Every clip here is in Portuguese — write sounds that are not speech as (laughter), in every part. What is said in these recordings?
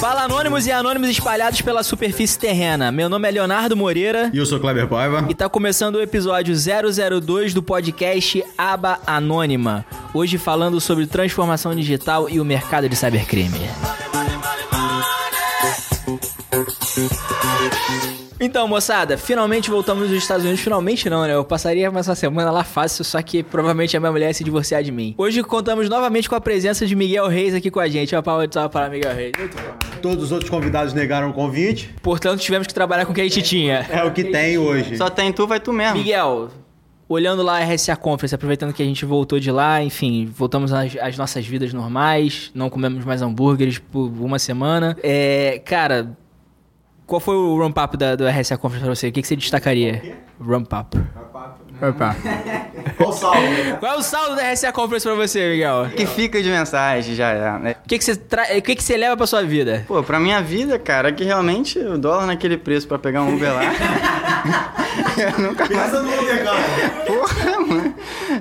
Fala anônimos e anônimos espalhados pela superfície terrena. Meu nome é Leonardo Moreira E eu sou Kleber Paiva. e tá começando o episódio 002 do podcast Aba Anônima. Hoje falando sobre transformação digital e o mercado de cybercrime. Então, moçada, finalmente voltamos dos Estados Unidos. Finalmente não, né? Eu passaria mais uma semana lá fácil, só que provavelmente a minha mulher ia se divorciar de mim. Hoje contamos novamente com a presença de Miguel Reis aqui com a gente. Uma palma de salva para Miguel Reis. Muito bom. Todos os outros convidados negaram o convite. Portanto, tivemos que trabalhar com o que a gente tinha. É o que tem hoje. Só tem tu, vai tu mesmo. Miguel, olhando lá a RSA Conference, aproveitando que a gente voltou de lá, enfim, voltamos às, às nossas vidas normais, não comemos mais hambúrgueres por uma semana. É, cara, qual foi o ramp-up da, do RSA Conference pra você? O que, que você destacaria? Ramp-up. (laughs) Qual salve? Qual é o saldo da RSA Conference pra você, Miguel? Que fica de mensagem já, já, né? O que, que, você, tra... o que, que você leva pra sua vida? Pô, pra minha vida, cara, é que realmente o dólar naquele preço pra pegar um Uber lá. (laughs) eu nunca mais. Pensa no legal. Porra, mano.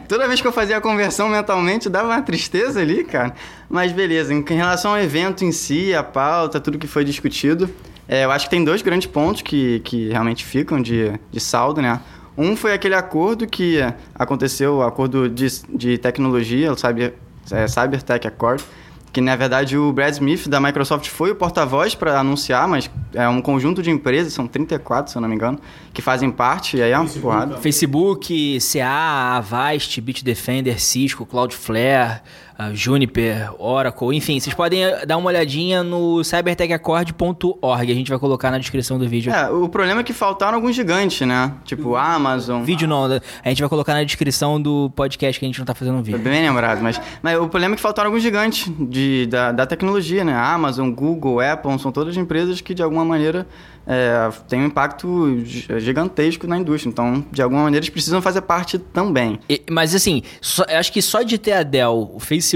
Toda vez que eu fazia a conversão mentalmente, dava uma tristeza ali, cara. Mas beleza, em relação ao evento em si, a pauta, tudo que foi discutido, é, eu acho que tem dois grandes pontos que, que realmente ficam de, de saldo, né? Um foi aquele acordo que aconteceu, o acordo de, de tecnologia, o Cyber, é, CyberTech Accord, que na verdade o Brad Smith da Microsoft foi o porta-voz para anunciar, mas é um conjunto de empresas, são 34, se eu não me engano, que fazem parte, e aí é uma porrada. Facebook, CA, Avast, Bitdefender, Cisco, Cloudflare, uh, Juniper, Oracle, enfim, vocês podem eh, dar uma olhadinha no cybertechaccord.org, a gente vai colocar na descrição do vídeo. É, o problema é que faltaram alguns gigantes, né? Tipo Amazon. Vídeo não, a gente vai colocar na descrição do podcast que a gente não tá fazendo um vídeo. bem lembrado, mas, mas o problema é que faltaram alguns gigantes de, da, da tecnologia, né? Amazon, Google, Apple, são todas empresas que de alguma maneira é, têm um impacto gi- gigantesco na indústria. Então, de alguma maneira, eles precisam fazer parte também. E- mas assim, só- eu acho que só de ter a Dell, o Facebook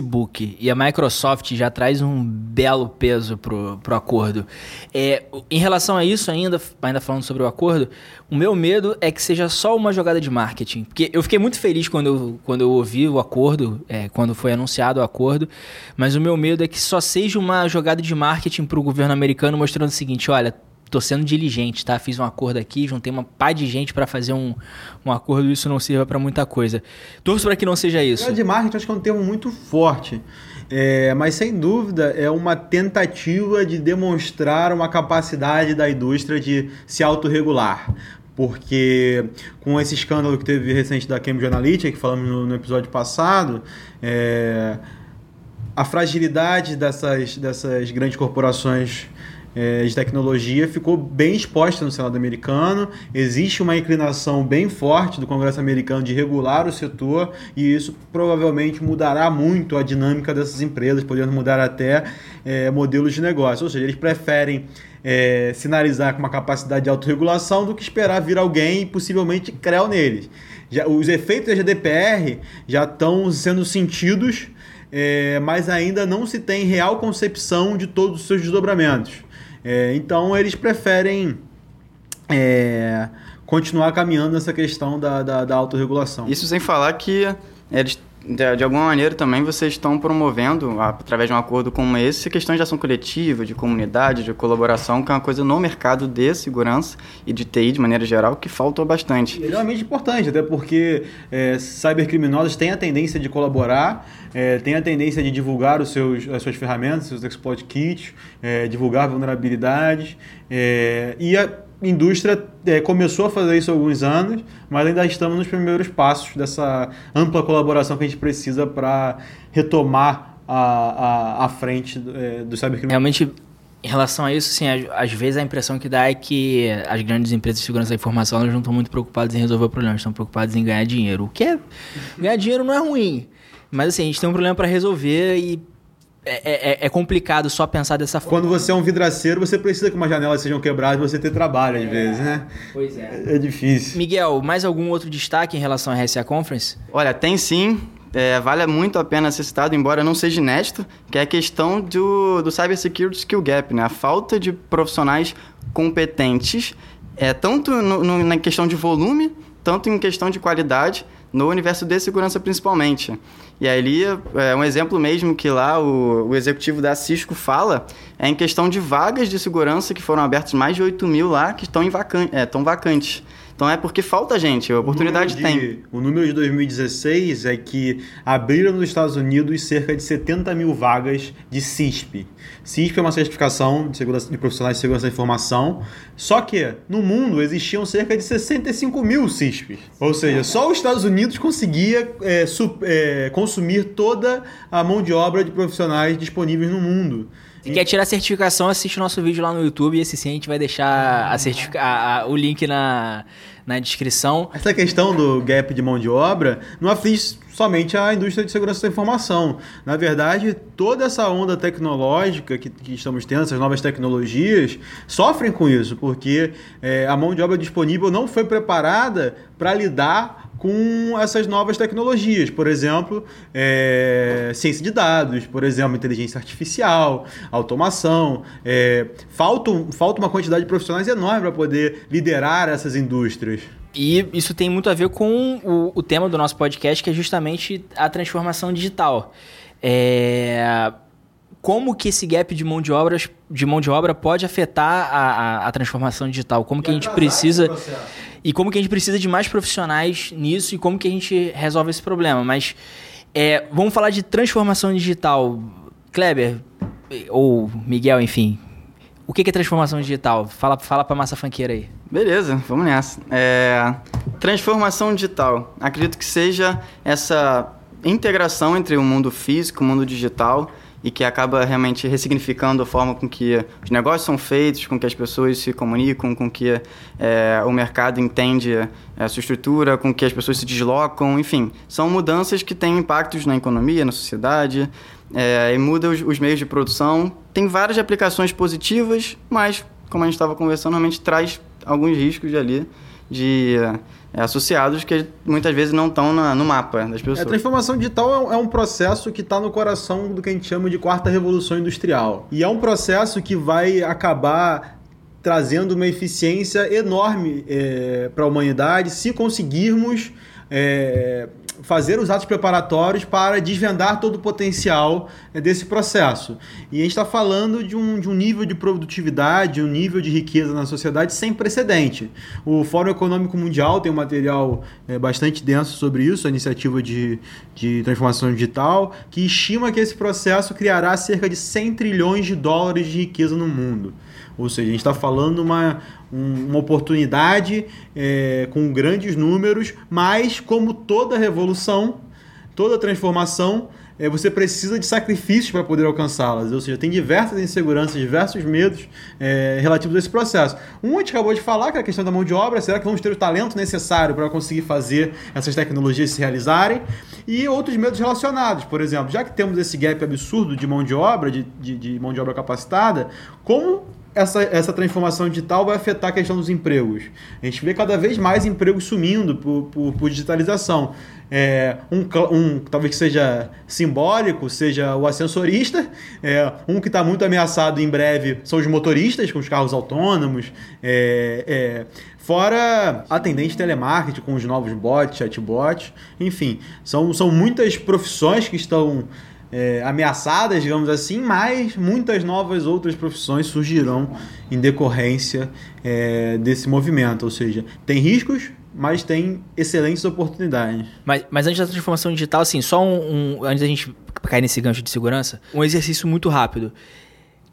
e a Microsoft já traz um belo peso pro, pro acordo. É, o- em relação a isso, ainda, ainda falando sobre o acordo, o meu medo é que seja só uma jogada de marketing. Porque eu fiquei muito feliz quando eu, quando eu ouvi o acordo, é, quando foi anunciado o acordo, mas o meu medo é que só seja uma jogada de marketing pro governo americano mostrando o seguinte, olha, tô sendo diligente, tá? Fiz um acordo aqui, juntei uma pá de gente pra fazer um, um acordo e isso não sirva pra muita coisa. Torço pra que não seja isso. Jogada de marketing acho que é um termo muito forte. É, mas sem dúvida é uma tentativa de demonstrar uma capacidade da indústria de se autorregular. Porque com esse escândalo que teve recente da Cambridge Analytica, que falamos no, no episódio passado, é, a fragilidade dessas, dessas grandes corporações eh, de tecnologia ficou bem exposta no Senado americano. Existe uma inclinação bem forte do Congresso americano de regular o setor e isso provavelmente mudará muito a dinâmica dessas empresas, podendo mudar até eh, modelos de negócio. Ou seja, eles preferem eh, sinalizar com uma capacidade de autorregulação do que esperar vir alguém e possivelmente creu neles. Já, os efeitos da GDPR já estão sendo sentidos é, mas ainda não se tem real concepção de todos os seus desdobramentos. É, então eles preferem é, continuar caminhando nessa questão da, da, da autorregulação. Isso sem falar que eles, de, de alguma maneira, também vocês estão promovendo, através de um acordo como esse, questões de ação coletiva, de comunidade, de colaboração, que é uma coisa no mercado de segurança e de TI, de maneira geral, que faltou bastante. É realmente importante, até porque é, cybercriminosos têm a tendência de colaborar, é, têm a tendência de divulgar os seus, as suas ferramentas, seus exploit kits, é, divulgar vulnerabilidades, é, e a indústria é, começou a fazer isso há alguns anos, mas ainda estamos nos primeiros passos dessa ampla colaboração que a gente precisa para retomar a, a, a frente é, do cybercrime. Realmente, em relação a isso, às, às vezes a impressão que dá é que as grandes empresas de segurança da informação elas não estão muito preocupadas em resolver o problema, estão preocupadas em ganhar dinheiro. O que é. Ganhar dinheiro não é ruim. Mas assim, a gente tem um problema para resolver e é, é- é complicado só pensar dessa forma. Quando você é um vidraceiro, você precisa que umas janelas sejam quebradas e você ter trabalho às vezes, né? Pois é. É difícil. Miguel, mais algum outro destaque em relação à RSA Conference? Olha, tem sim. é, vale muito a pena ser citado, embora não seja inédito, que é a questão do, do Cybersecurity Skill Gap, né? A falta de profissionais competentes é, tanto no, no, na questão de volume, tanto em questão de qualidade, no universo de segurança principalmente. E ali, é um exemplo mesmo que lá o, o, executivo da Cisco fala, é em questão de vagas de segurança que foram abertas, mais de 8 mil lá, que estão, vacan é, estão vacantes. Então é porque falta gente, a oportunidade o de, tem. O número de 2016 é que abriram nos Estados Unidos cerca de 70 mil vagas de CISP. CISP é uma certificação de, segurança, de profissionais de segurança da informação, só que no mundo existiam cerca de 65 mil CISPs. Ou seja, só os Estados Unidos conseguia é, su, é, consumir toda a mão de obra de profissionais disponíveis no mundo. Se quer tirar a certificação, assiste o nosso vídeo lá no YouTube. Esse sim a gente vai deixar a certifica a, a, o link na, na descrição. Essa questão do gap de mão de obra não aflige somente a indústria de segurança da informação. Na verdade, toda essa onda tecnológica que, que estamos tendo, essas novas tecnologias, sofrem com isso, porque é, a mão de obra disponível não foi preparada para lidar com essas novas tecnologias, por exemplo, é, ciência de dados, por exemplo, inteligência artificial, automação. É, falta, falta uma quantidade de profissionais enorme para poder liderar essas indústrias. E isso tem muito a ver com o, o tema do nosso podcast, que é justamente a transformação digital. É, como que esse gap de mão de, obras, de mão de obra pode afetar a, a, a transformação digital? Como que a gente precisa e como que a gente precisa de mais profissionais nisso e como que a gente resolve esse problema. Mas é, vamos falar de transformação digital. Kleber, ou Miguel, enfim. O que é transformação digital? Fala, fala pra massa fanqueira aí. Beleza, vamos nessa. É, transformação digital. Acredito que seja essa integração entre o mundo físico e o mundo digital e que acaba realmente ressignificando a forma com que os negócios são feitos, com que as pessoas se comunicam, com que é, o mercado entende a sua estrutura, com que as pessoas se deslocam, enfim, são mudanças que têm impactos na economia, na sociedade, é, e muda os, os, meios de produção. Tem várias aplicações positivas, mas, como a gente estava conversando, realmente traz alguns riscos ali de associados que muitas vezes não estão no mapa das pessoas. A transformação digital é, é um processo que está no coração do que a gente chama de quarta revolução industrial. E é um processo que vai acabar trazendo uma eficiência enorme é, para a humanidade se conseguirmos é, fazer os atos preparatórios para desvendar todo o potencial é, desse processo. E a gente está falando de um, de um nível de produtividade, um nível de riqueza na sociedade sem precedente. O Fórum Econômico Mundial tem um material é, bastante denso sobre isso, a iniciativa de, de transformação digital, que estima que esse processo criará cerca de 100 trilhões de dólares de riqueza no mundo. Ou seja, a gente está falando uma, uma oportunidade é, com grandes números, mas como toda revolução, toda transformação, é, você precisa de sacrifícios para poder alcançá-las. Ou seja, tem diversas inseguranças, diversos medos é, relativos a esse processo. Um a gente acabou de falar, que é a questão da mão de obra. Será que vamos ter o talento necessário para conseguir fazer essas tecnologias se realizarem? E outros medos relacionados. Por exemplo, já que temos esse gap absurdo de mão de obra, de, de, de mão de obra capacitada, como essa, essa transformação digital vai afetar a questão dos empregos. A gente vê cada vez mais empregos sumindo por, por, por digitalização. É, um, um, talvez que seja simbólico, seja o ascensorista. É, um que está muito ameaçado em breve são os motoristas com os carros autônomos. É, é, fora atendente telemarketing com os novos bots, chatbots. Enfim, são, são muitas profissões que estão é, ameaçadas, digamos assim, mas muitas novas outras profissões surgirão em decorrência é, desse movimento. Ou seja, tem riscos, mas tem excelentes oportunidades. Mas, mas antes da transformação digital, assim, só um, um, antes da gente cair nesse gancho de segurança, um exercício muito rápido.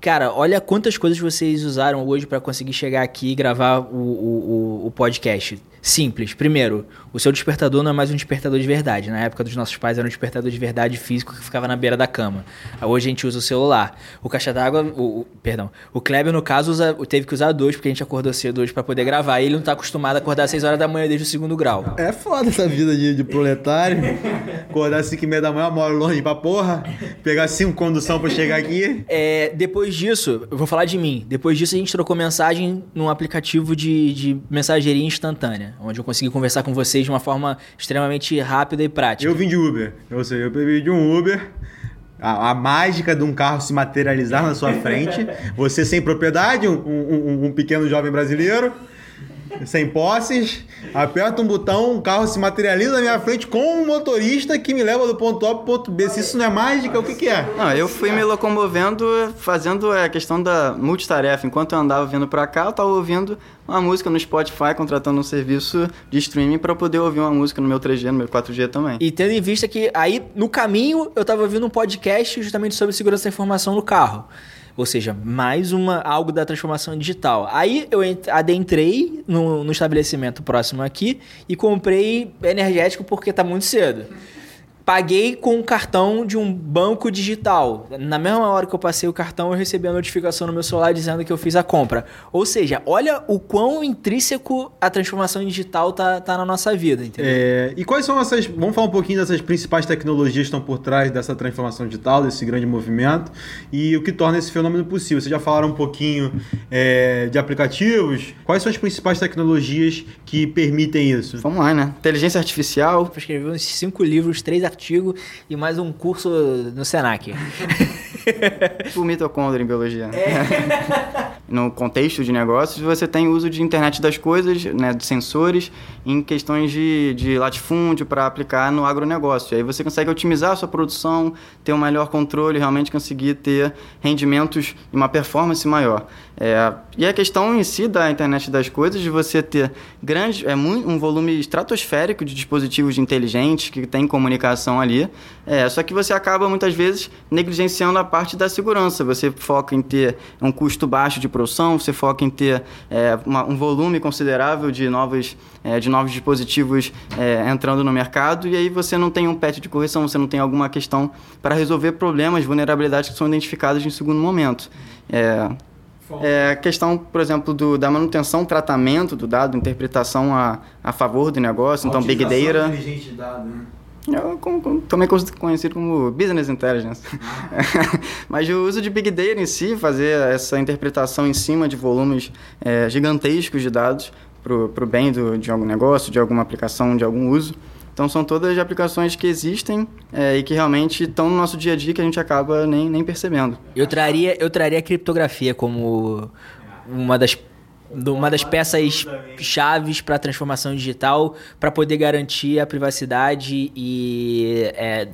Cara, olha quantas coisas vocês usaram hoje para conseguir chegar aqui e gravar o, o, o podcast. Simples. Primeiro, o seu despertador não é mais um despertador de verdade. Na época dos nossos pais era um despertador de verdade físico que ficava na beira da cama. Hoje a gente usa o celular. O caixa d'água, o, o, perdão, o Kleber no caso usa, teve que usar dois porque a gente acordou cedo hoje para poder gravar. E ele não tá acostumado a acordar às 6 horas da manhã desde o segundo grau. É foda essa vida de, de proletário. acordar às 5 e meia da manhã, moro longe pra porra. Pegar cinco condução para chegar aqui. É, depois disso, eu vou falar de mim. Depois disso a gente trocou mensagem num aplicativo de, de mensageria instantânea onde eu consegui conversar com vocês de uma forma extremamente rápida e prática. Eu vim de Uber, ou seja, eu vim de um Uber. A, a, mágica de um carro se materializar na sua frente, (laughs) você sem propriedade, um, um, um pequeno jovem brasileiro, sem posses, aperto um botão, um carro se materializa na minha frente com um motorista que me leva do ponto A para o ponto B. Se isso não é mágica, o que, que é? Não, eu fui me locomovendo fazendo a questão da multitarefa. Enquanto eu andava vindo para cá, eu estava ouvindo uma música no Spotify, contratando um serviço de streaming para poder ouvir uma música no meu 3G, no meu 4G também. E tendo em vista que aí no caminho eu estava ouvindo um podcast justamente sobre segurança da informação no carro. Ou seja, mais uma algo da transformação digital. Aí eu adentrei no, no estabelecimento próximo aqui e comprei energético porque está muito cedo paguei com um cartão de um banco digital. Na mesma hora que eu passei o cartão, eu recebi a notificação no meu celular dizendo que eu fiz a compra. Ou seja, olha o quão intrínseco a transformação digital tá, tá na nossa vida, entendeu? É, e quais são essas. Vamos falar um pouquinho dessas principais tecnologias que estão por trás dessa transformação digital, desse grande movimento, e o que torna esse fenômeno possível. Vocês já falaram um pouquinho é, de aplicativos. Quais são as principais tecnologias que permitem isso? Vamos lá, né? Inteligência artificial. Eu escrevi uns cinco livros, três artigos artigo e mais um curso no Senac. (laughs) o mitocôndrio em biologia. É. (laughs) no contexto de negócios, você tem uso de internet das coisas, né, de sensores, em questões de, de latifúndio para aplicar no agronegócio. Aí você consegue otimizar a sua produção, ter um melhor controle, realmente conseguir ter rendimentos e uma performance maior. É, e a questão em si da internet das coisas, de você ter grande, é, um volume estratosférico de dispositivos inteligentes que tem comunicação ali, é, só que você acaba muitas vezes negligenciando a parte da segurança. Você foca em ter um custo baixo de produção, você foca em ter é, uma, um volume considerável de novos, é, de novos dispositivos é, entrando no mercado, e aí você não tem um patch de correção, você não tem alguma questão para resolver problemas, vulnerabilidades que são identificadas em segundo momento. É, é, a questão, por exemplo, do, da manutenção, tratamento do dado, interpretação a, a favor do negócio, então Big Data. Inteligente de dado, né? Eu, como, como, também conhecido como Business Intelligence. Ah. (laughs) Mas o uso de Big Data em si, fazer essa interpretação em cima de volumes é, gigantescos de dados para o bem do, de algum negócio, de alguma aplicação, de algum uso. Então são todas aplicações que existem é, e que realmente estão no nosso dia a dia que a gente acaba nem, nem percebendo. Eu traria, eu traria a criptografia como uma das uma das peças chaves para a transformação digital para poder garantir a privacidade e é,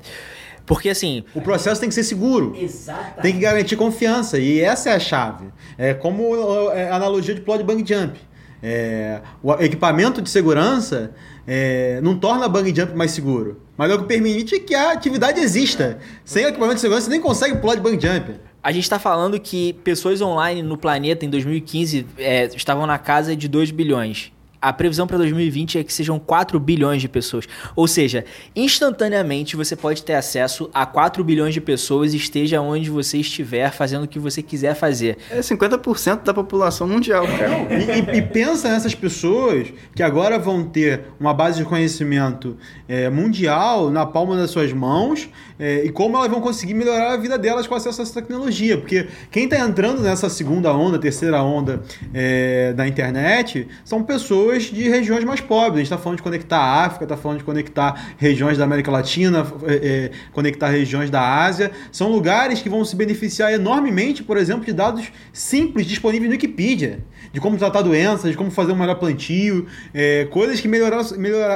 porque assim. O processo tem que ser seguro. Exatamente. Tem que garantir confiança. E essa é a chave. É como é, a analogia de plot bang jump. É, o equipamento de segurança é, não torna bang jump mais seguro, mas é o que permite que a atividade exista. Sem equipamento de segurança, você nem consegue pular de bang jump. A gente está falando que pessoas online no planeta em 2015 é, estavam na casa de 2 bilhões a previsão para 2020 é que sejam 4 bilhões de pessoas. Ou seja, instantaneamente você pode ter acesso a 4 bilhões de pessoas, esteja onde você estiver, fazendo o que você quiser fazer. É 50% da população mundial, cara. E, e, e, pensa nessas pessoas que agora vão ter uma base de conhecimento é, mundial na palma das suas mãos é, e como elas vão conseguir melhorar a vida delas com acesso a essa tecnologia. Porque quem está entrando nessa segunda onda, terceira onda é, da internet são pessoas de regiões mais pobres. A gente está falando de conectar a África, está falando de conectar regiões da América Latina, é, é, conectar regiões da Ásia. São lugares que vão se beneficiar enormemente, por exemplo, de dados simples disponíveis no Wikipedia de como tratar doenças, de como fazer um melhor plantio, é, coisas que melhorarão,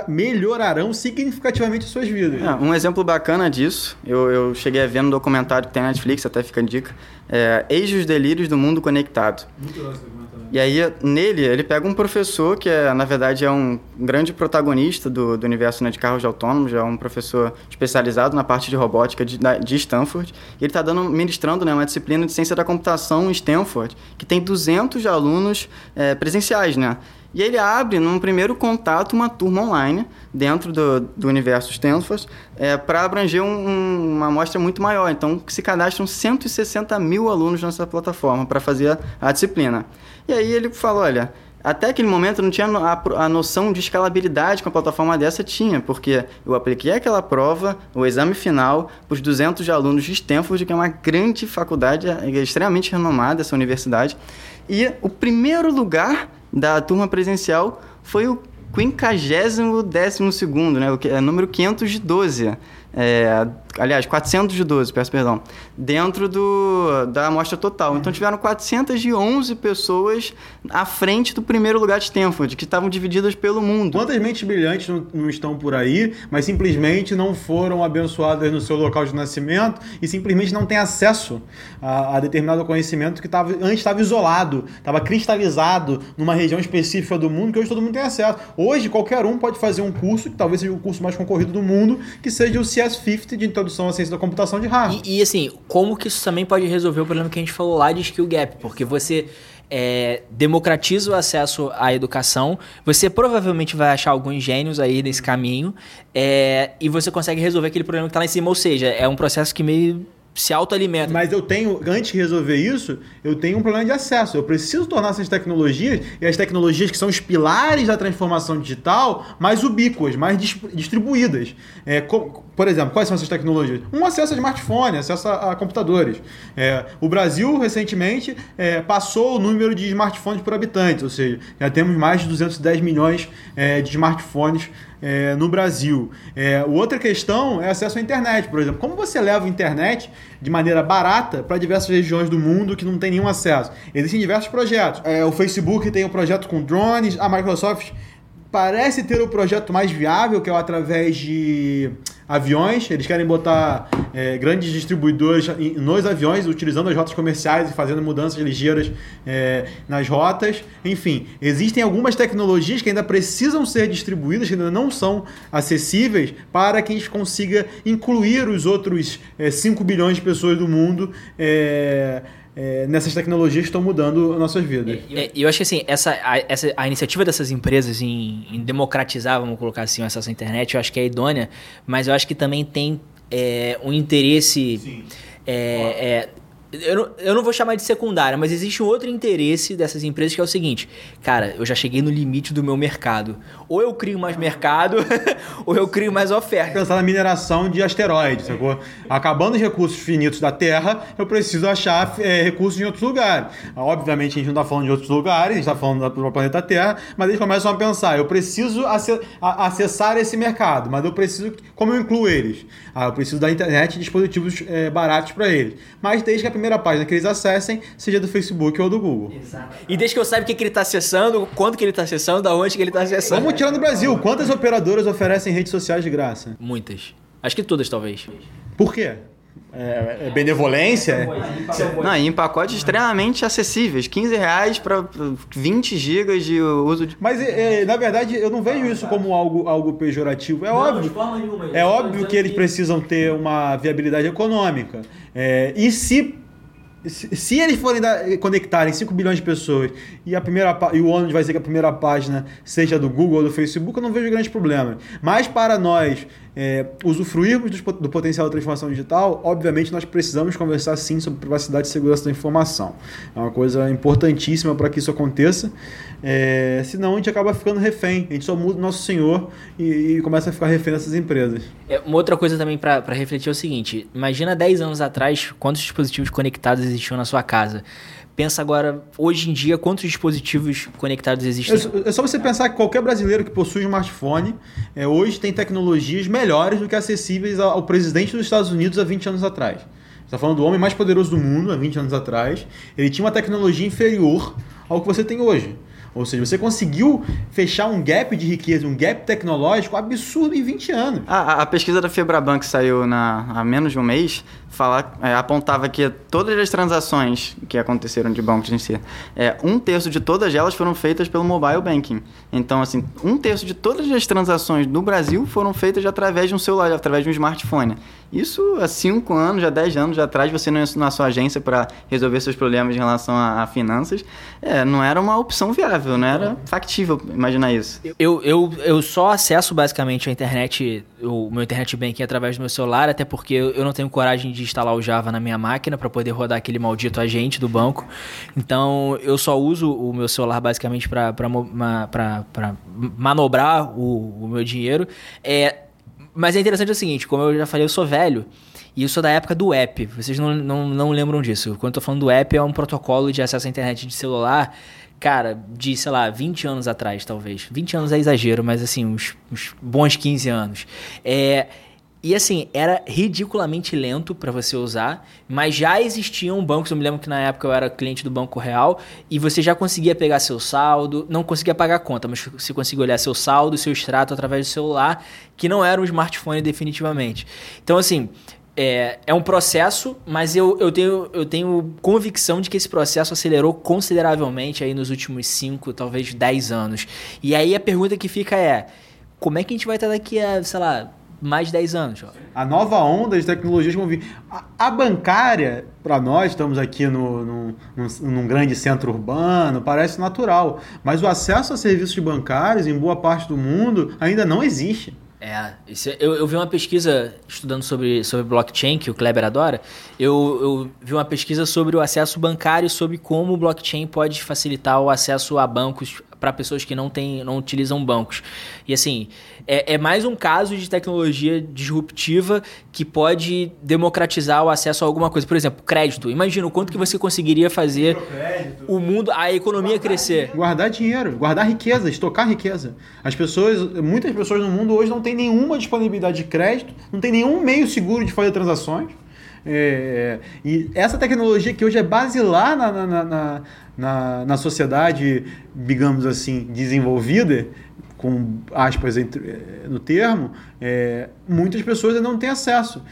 melhorarão significativamente as suas vidas. É, um exemplo bacana disso, eu, eu cheguei a ver no documentário que tem na Netflix, até fica a dica, é Eis os Delírios do Mundo Conectado. Muito legal e aí, nele, ele pega um professor que, é, na verdade, é um grande protagonista do, do universo né, de carros autônomos, é um professor especializado na parte de robótica de, de Stanford. E ele está ministrando né, uma disciplina de ciência da computação em Stanford, que tem 200 alunos é, presenciais, né? E ele abre, num primeiro contato, uma turma online dentro do, do universo Stanford é, para abranger um, uma amostra muito maior. Então, se cadastram 160 mil alunos nessa plataforma para fazer a, a disciplina. E aí ele falou, olha, até aquele momento não tinha a, a, noção de escalabilidade que uma plataforma dessa tinha, porque eu apliquei aquela prova, o exame final, para os 200 alunos de Stanford, que é uma grande faculdade, é extremamente renomada essa universidade, e o primeiro lugar da turma presencial foi o quinquagésimo décimo segundo, né, o é número 512. É, aliás, 412, peço perdão, dentro do, da amostra total. Então tiveram 411 pessoas à frente do primeiro lugar de Stanford, que estavam divididas pelo mundo. Quantas mentes brilhantes não, não estão por aí, mas simplesmente não foram abençoadas no seu local de nascimento e simplesmente não têm acesso a, a determinado conhecimento que tava, antes estava isolado, estava cristalizado numa região específica do mundo que hoje todo mundo tem acesso. Hoje qualquer um pode fazer um curso, que talvez seja o curso mais concorrido do mundo, que seja o CS50 de Introdução à Ciência da Computação de Harvard. E, e assim, como que isso também pode resolver o problema que a gente falou lá de skill gap? Porque você é, democratiza o acesso à educação, você provavelmente vai achar alguns gênios aí nesse caminho é, e você consegue resolver aquele problema que está lá em cima. Ou seja, é um processo que meio se autoalimenta. Mas eu tenho, antes de resolver isso, eu tenho um problema de acesso. Eu preciso tornar essas tecnologias, e as tecnologias que são os pilares da transformação digital, mais ubíquas, mais distribuídas. É, por exemplo, quais são essas tecnologias? Um acesso a smartphone, acesso a, a computadores. É, o Brasil, recentemente, é, passou o número de smartphones por habitante, ou seja, já temos mais de 210 milhões é, de smartphones é, no Brasil. É, outra questão é acesso à internet, por exemplo. Como você leva a internet de maneira barata para diversas regiões do mundo que não tem nenhum acesso? Existem diversos projetos. É, o Facebook tem um projeto com drones, a Microsoft parece ter o projeto mais viável, que é através de aviões. Eles querem botar é, grandes distribuidores nos aviões, utilizando as rotas comerciais e fazendo mudanças ligeiras é, nas rotas. Enfim, existem algumas tecnologias que ainda precisam ser distribuídas, que ainda não são acessíveis, para que a gente consiga incluir os outros é, 5 bilhões de pessoas do mundo. É, é, nessas tecnologias que estão mudando nossas vidas. É, eu acho que assim, essa, a, essa, a iniciativa dessas empresas em, em, democratizar, vamos colocar assim, o acesso à internet, eu acho que é idônea, mas eu acho que também tem é, um interesse. É, eu não, eu não vou chamar de secundária, mas existe um outro interesse dessas empresas que é o seguinte: cara, eu já cheguei no limite do meu mercado. Ou eu crio mais mercado, (laughs) ou eu crio mais oferta. Pensar na mineração de asteroides, sacou? Acabando os recursos finitos da Terra, eu preciso achar é, recursos em outros lugares. Obviamente, a gente não está falando de outros lugares, a gente está falando do planeta Terra, mas eles começam a pensar: eu preciso acessar esse mercado, mas eu preciso. Como eu incluo eles? Ah, eu preciso da internet e dispositivos é, baratos para eles. Mas desde que a primeira página que eles acessem seja do Facebook ou do Google. Exato. E desde que eu saiba o que, que ele está acessando, quanto que ele está acessando, da onde que ele está acessando. Vamos tirar no Brasil. Quantas operadoras oferecem redes sociais de graça? Muitas. Acho que todas, talvez. Por quê? É, é benevolência? Não, em pacotes extremamente acessíveis. 15 reais para 20 gigas de uso de. Mas, é, na verdade, eu não vejo isso como algo, algo pejorativo. É não, óbvio. É óbvio que eles precisam ter uma viabilidade econômica. É, e se se, eles forem dar, conectarem 5 bilhões de pessoas e, a primeira, e o ônibus vai ser que a primeira página seja do Google ou do Facebook, eu não vejo grande problema. Mas para nós é, usufruirmos do, do, potencial da transformação digital, obviamente nós precisamos conversar sim sobre privacidade e segurança da informação. É uma coisa importantíssima para que isso aconteça. É, senão a gente acaba ficando refém. A gente só muda o nosso senhor e, e começa a ficar refém dessas empresas. É, uma outra coisa também para refletir é o seguinte: imagina 10 anos atrás quantos dispositivos conectados existiam na sua casa. Pensa agora, hoje em dia, quantos dispositivos conectados existem? É, só você pensar que qualquer brasileiro que possui um smartphone é, hoje tem tecnologias melhores do que acessíveis ao presidente dos Estados Unidos há 20 anos atrás. Você está falando do homem mais poderoso do mundo há 20 anos atrás. Ele tinha uma tecnologia inferior ao que você tem hoje. Ou seja, você conseguiu fechar um gap de riqueza, um gap tecnológico absurdo em 20 anos. A, a pesquisa da Febraban que saiu na, há menos de um mês falar, é, apontava que todas as transações que aconteceram de bancos em si, é, um terço de todas elas foram feitas pelo mobile banking. Então, assim, um terço de todas as transações no Brasil foram feitas através de um celular, através de um smartphone. Isso há 5 anos, já 10 anos atrás, você não ia na sua agência para resolver seus problemas em relação a, a finanças, é, não era uma opção viável, não era factível imaginar isso. Eu, eu, eu só acesso basicamente a internet, o meu internet banking através do meu celular, até porque eu não tenho coragem de instalar o Java na minha máquina para poder rodar aquele maldito agente do banco. Então eu só uso o meu celular basicamente para manobrar o, o meu dinheiro. É, mas é interessante o seguinte, como eu já falei, eu sou velho. E eu sou da época do app. Vocês não, não, não lembram disso. Quando eu tô falando do app, é um protocolo de acesso à internet de celular, cara, de, sei lá, 20 anos atrás, talvez. 20 anos é exagero, mas assim, uns, uns bons 15 anos. É, E assim, era ridiculamente lento para você usar, mas já existiam bancos. Eu me lembro que na época eu era cliente do Banco Real e você já conseguia pegar seu saldo, não conseguia pagar a conta, mas você conseguia olhar seu saldo, seu extrato através do celular, que não era um smartphone definitivamente. Então, assim, é, é um processo, mas eu, eu, tenho, eu tenho convicção de que esse processo acelerou consideravelmente aí nos últimos 5, talvez 10 anos. E aí a pergunta que fica é: como é que a gente vai estar daqui a, sei lá, mais de 10 anos. Ó. A nova onda de tecnologias vão vir. A, a bancária, para nós, estamos aqui no, no, num, num, grande centro urbano, parece natural. Mas o acesso a serviços bancários, em boa parte do mundo, ainda não existe. É, isso, é, eu, eu vi uma pesquisa estudando sobre, sobre blockchain, que o Kleber adora. Eu, eu vi uma pesquisa sobre o acesso bancário, sobre como o blockchain pode facilitar o acesso a bancos para pessoas que não, tem, não utilizam bancos. E assim, é, é, mais um caso de tecnologia disruptiva que pode democratizar o acesso a alguma coisa. Por exemplo, crédito. Imagina o quanto que você conseguiria fazer o mundo, a economia guardar crescer. Dinheiro. Guardar dinheiro, guardar riqueza, estocar riqueza. As pessoas, muitas pessoas no mundo hoje não têm nenhuma disponibilidade de crédito, não tem nenhum meio seguro de fazer transações. É, e essa tecnologia que hoje é basilar na, na, na, na, na sociedade, digamos assim, desenvolvida, com aspas entre, eh, no termo, é, muitas pessoas ainda não têm acesso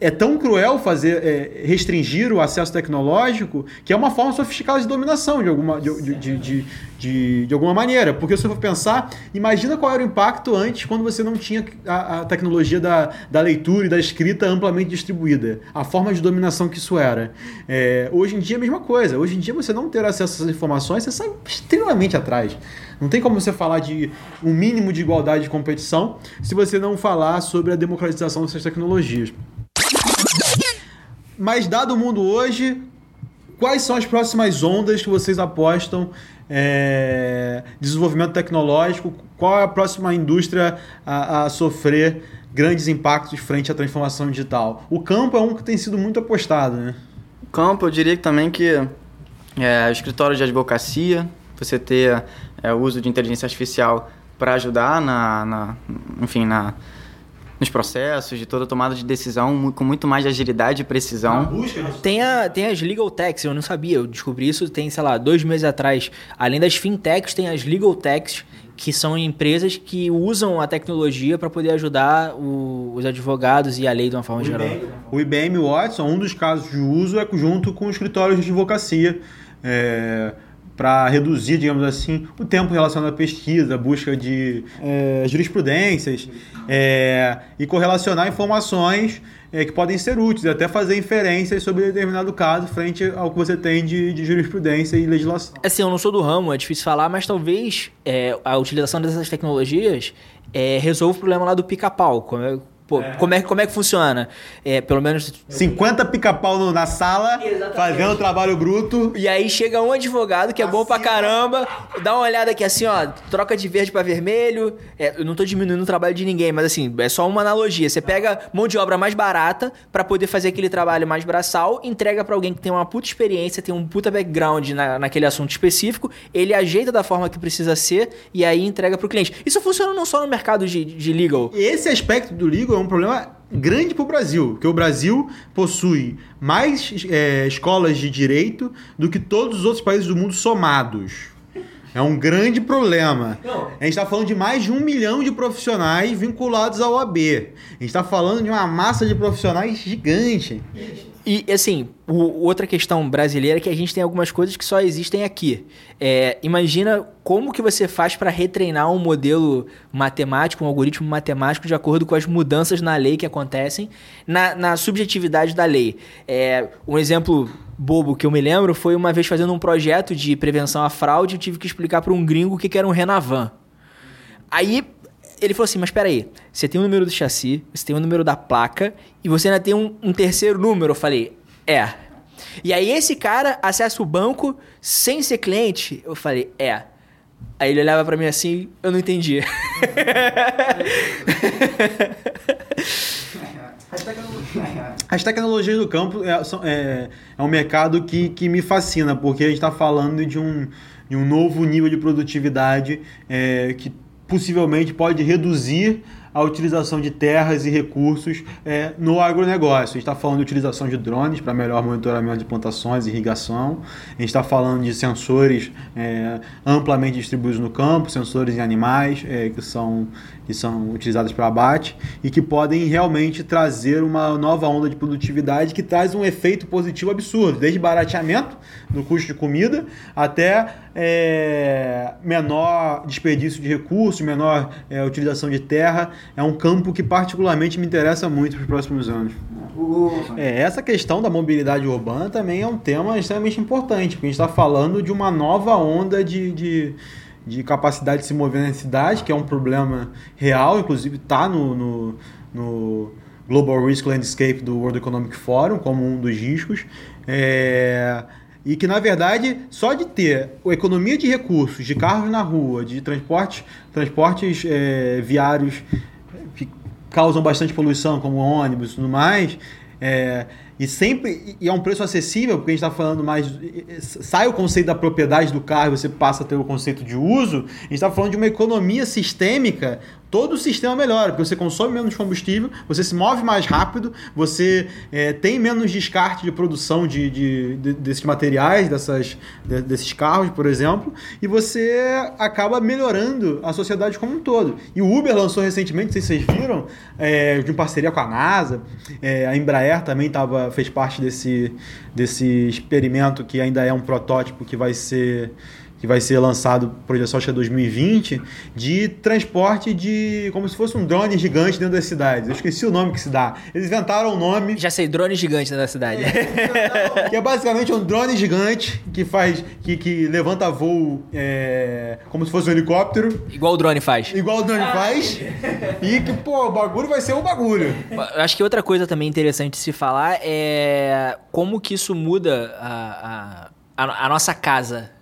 é tão cruel fazer é, restringir o acesso tecnológico que é uma forma sofisticada de dominação de alguma, de, de, de, de, de alguma maneira. Porque se você for pensar, imagina qual era o impacto antes quando você não tinha a, a, tecnologia da, da leitura e da escrita amplamente distribuída. A forma de dominação que isso era. É, hoje em dia é a mesma coisa. Hoje em dia você não ter acesso a essas informações, você sai extremamente atrás. Não tem como você falar de um mínimo de igualdade de competição se você não falar sobre a democratização dessas tecnologias. Mas dado o mundo hoje, quais são as próximas ondas que vocês apostam é, desenvolvimento tecnológico? Qual é a próxima indústria a, a, sofrer grandes impactos frente à transformação digital? O campo é um que tem sido muito apostado, né? O campo, eu diria também que é, escritório de advocacia, você ter é, uso de inteligência artificial para ajudar na, na, enfim, na nos processos, de toda tomada de decisão com muito mais agilidade e precisão. Tem, a, tem as legal techs, eu não sabia, eu descobri isso tem, sei lá, dois meses atrás. Além das fintechs, tem as legal techs, que são empresas que usam a tecnologia para poder ajudar o, os advogados e a lei de uma forma o geral. IBM, o IBM Watson, um dos casos de uso é junto com escritórios de advocacia. É, para reduzir, digamos assim, o tempo relacionado à pesquisa, busca de é, jurisprudências é, e correlacionar informações é, que podem ser úteis, até fazer inferências sobre determinado caso frente ao que você tem de, de jurisprudência e legislação. Assim, eu não sou do ramo, é difícil falar, mas talvez é, a utilização dessas tecnologias é, resolva o problema lá do pica-pau. Como, Pô, é. Como, é, como é que funciona? É, pelo menos. 50 pica-pau na sala, Exatamente. fazendo trabalho bruto. E aí chega um advogado que é bom pra caramba, dá uma olhada aqui assim, ó, troca de verde para vermelho. É, eu não tô diminuindo o trabalho de ninguém, mas assim, é só uma analogia. Você pega mão de obra mais barata para poder fazer aquele trabalho mais braçal, entrega para alguém que tem uma puta experiência, tem um puta background na, naquele assunto específico, ele ajeita da forma que precisa ser e aí entrega pro cliente. Isso funciona não só no mercado de, de legal. Esse aspecto do legal é um problema grande para o Brasil, porque o Brasil possui mais é, escolas de direito do que todos os outros países do mundo somados. É um grande problema. Não. A gente está falando de mais de um milhão de profissionais vinculados ao OAB. A gente está falando de uma massa de profissionais gigante. E, assim, o, outra questão brasileira é que a gente tem algumas coisas que só existem aqui. É, imagina como que você faz para retreinar um modelo matemático, um algoritmo matemático de acordo com as mudanças na lei que acontecem, na, na subjetividade da lei. É, um exemplo bobo que eu me lembro foi uma vez fazendo um projeto de prevenção à fraude, eu tive que explicar para um gringo o que, que era um Renavan. Aí ele falou assim: Mas peraí, você tem o número do chassi, você tem o número da placa e você ainda tem um, um terceiro número. Eu falei: É. E aí esse cara acessa o banco sem ser cliente? Eu falei: É. Aí ele olhava para mim assim: Eu não entendi. As tecnologias do campo é, é, é um mercado que, que me fascina, porque a gente está falando de um, de um novo nível de produtividade é, que possivelmente pode reduzir a utilização de terras e recursos é, no agronegócio. A gente está falando de utilização de drones para melhor monitoramento de plantações e irrigação. A gente está falando de sensores é, amplamente distribuídos no campo, sensores em animais é, que são que são utilizados para abate e que podem realmente trazer uma nova onda de produtividade que traz um efeito positivo absurdo, desde barateamento do custo de comida até é, menor desperdício de recursos, menor é, utilização de terra. É um campo que particularmente me interessa muito para os próximos anos. É, essa questão da mobilidade urbana também é um tema extremamente importante, porque a gente está falando de uma nova onda de, de, de, capacidade de se mover na cidade, que é um problema real, inclusive está no, no, no, Global Risk Landscape do World Economic Forum como um dos riscos. É, e que, na verdade, só de ter a economia de recursos, de carros na rua, de transportes, transportes é, viários que causam bastante poluição, como ônibus e tudo mais, é, e sempre e é um preço acessível, porque a gente está falando mais. Sai o conceito da propriedade do carro e você passa a ter o conceito de uso. A gente está falando de uma economia sistêmica todo o sistema melhora, porque você consome menos combustível, você se move mais rápido, você é, tem menos descarte de produção de, de, de, desses materiais, dessas, de, desses carros, por exemplo, e você acaba melhorando a sociedade como um todo. E o Uber lançou recentemente, se vocês viram, é, de parceria com a NASA, é, a Embraer também tava, fez parte desse, desse experimento que ainda é um protótipo que vai ser que vai ser lançado, projeção acho que é 2020, de transporte de. como se fosse um drone gigante dentro das cidades. Eu esqueci o nome que se dá. Eles inventaram o nome. Já sei, drone gigante dentro da cidade. É, (laughs) que é basicamente um drone gigante que faz. que, que levanta voo é, como se fosse um helicóptero. Igual o drone faz. Igual o drone faz. E que, pô, o bagulho vai ser um bagulho. Eu acho que outra coisa também interessante de se falar é como que isso muda a, a, a nossa casa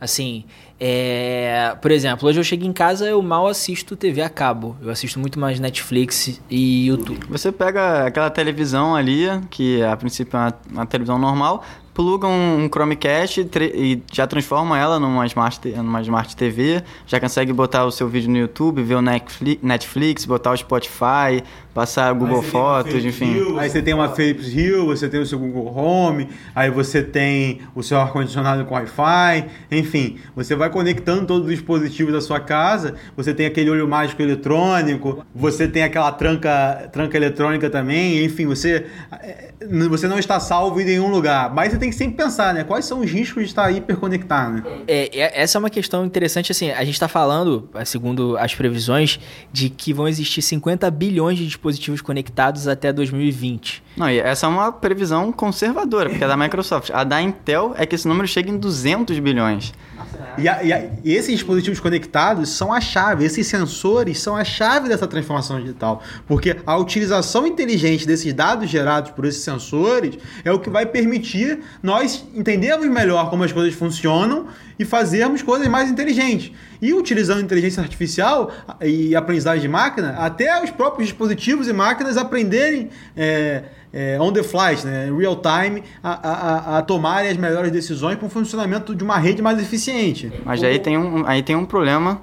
Assim, é... por exemplo, hoje eu chego em casa eu mal assisto TV a cabo. Eu assisto muito mais Netflix e YouTube. Você pega aquela televisão ali, que a princípio é uma, uma televisão normal, pluga um Chromecast e já transforma ela numa Smart, numa Smart TV, já consegue botar o seu vídeo no YouTube, ver o Netflix, botar o Spotify, passar o Google Fotos, enfim. Hill, aí você tem uma Philips Hue, você tem o seu Google Home, aí você tem o seu ar-condicionado com Wi-Fi, enfim, você vai conectando todos os dispositivos da sua casa, você tem aquele olho mágico eletrônico, você tem aquela tranca, tranca eletrônica também, enfim, você, eh, você não está salvo em nenhum lugar, mas você tem tem que sempre pensar, né? Quais são os riscos de estar hiperconectado, né? É, é essa é uma questão interessante, assim, a gente está falando, segundo as previsões, de que vão existir 50 bilhões de dispositivos conectados até 2020. Não, e essa é uma previsão conservadora, porque é da Microsoft. A da Intel é que esse número chegue em 200 bilhões. E, a, e, a, e, esses dispositivos conectados são a chave, esses sensores são a chave dessa transformação digital. Porque a utilização inteligente desses dados gerados por esses sensores é o que vai permitir nós entendermos melhor como as coisas funcionam e fazermos coisas mais inteligentes. E utilizando inteligência artificial e aprendizagem de máquina, até os próprios dispositivos e máquinas aprenderem. É, é, on the fly, né, real time, a, a, a tomarem as melhores decisões para o funcionamento de uma rede mais eficiente. Mas aí tem um, aí tem um problema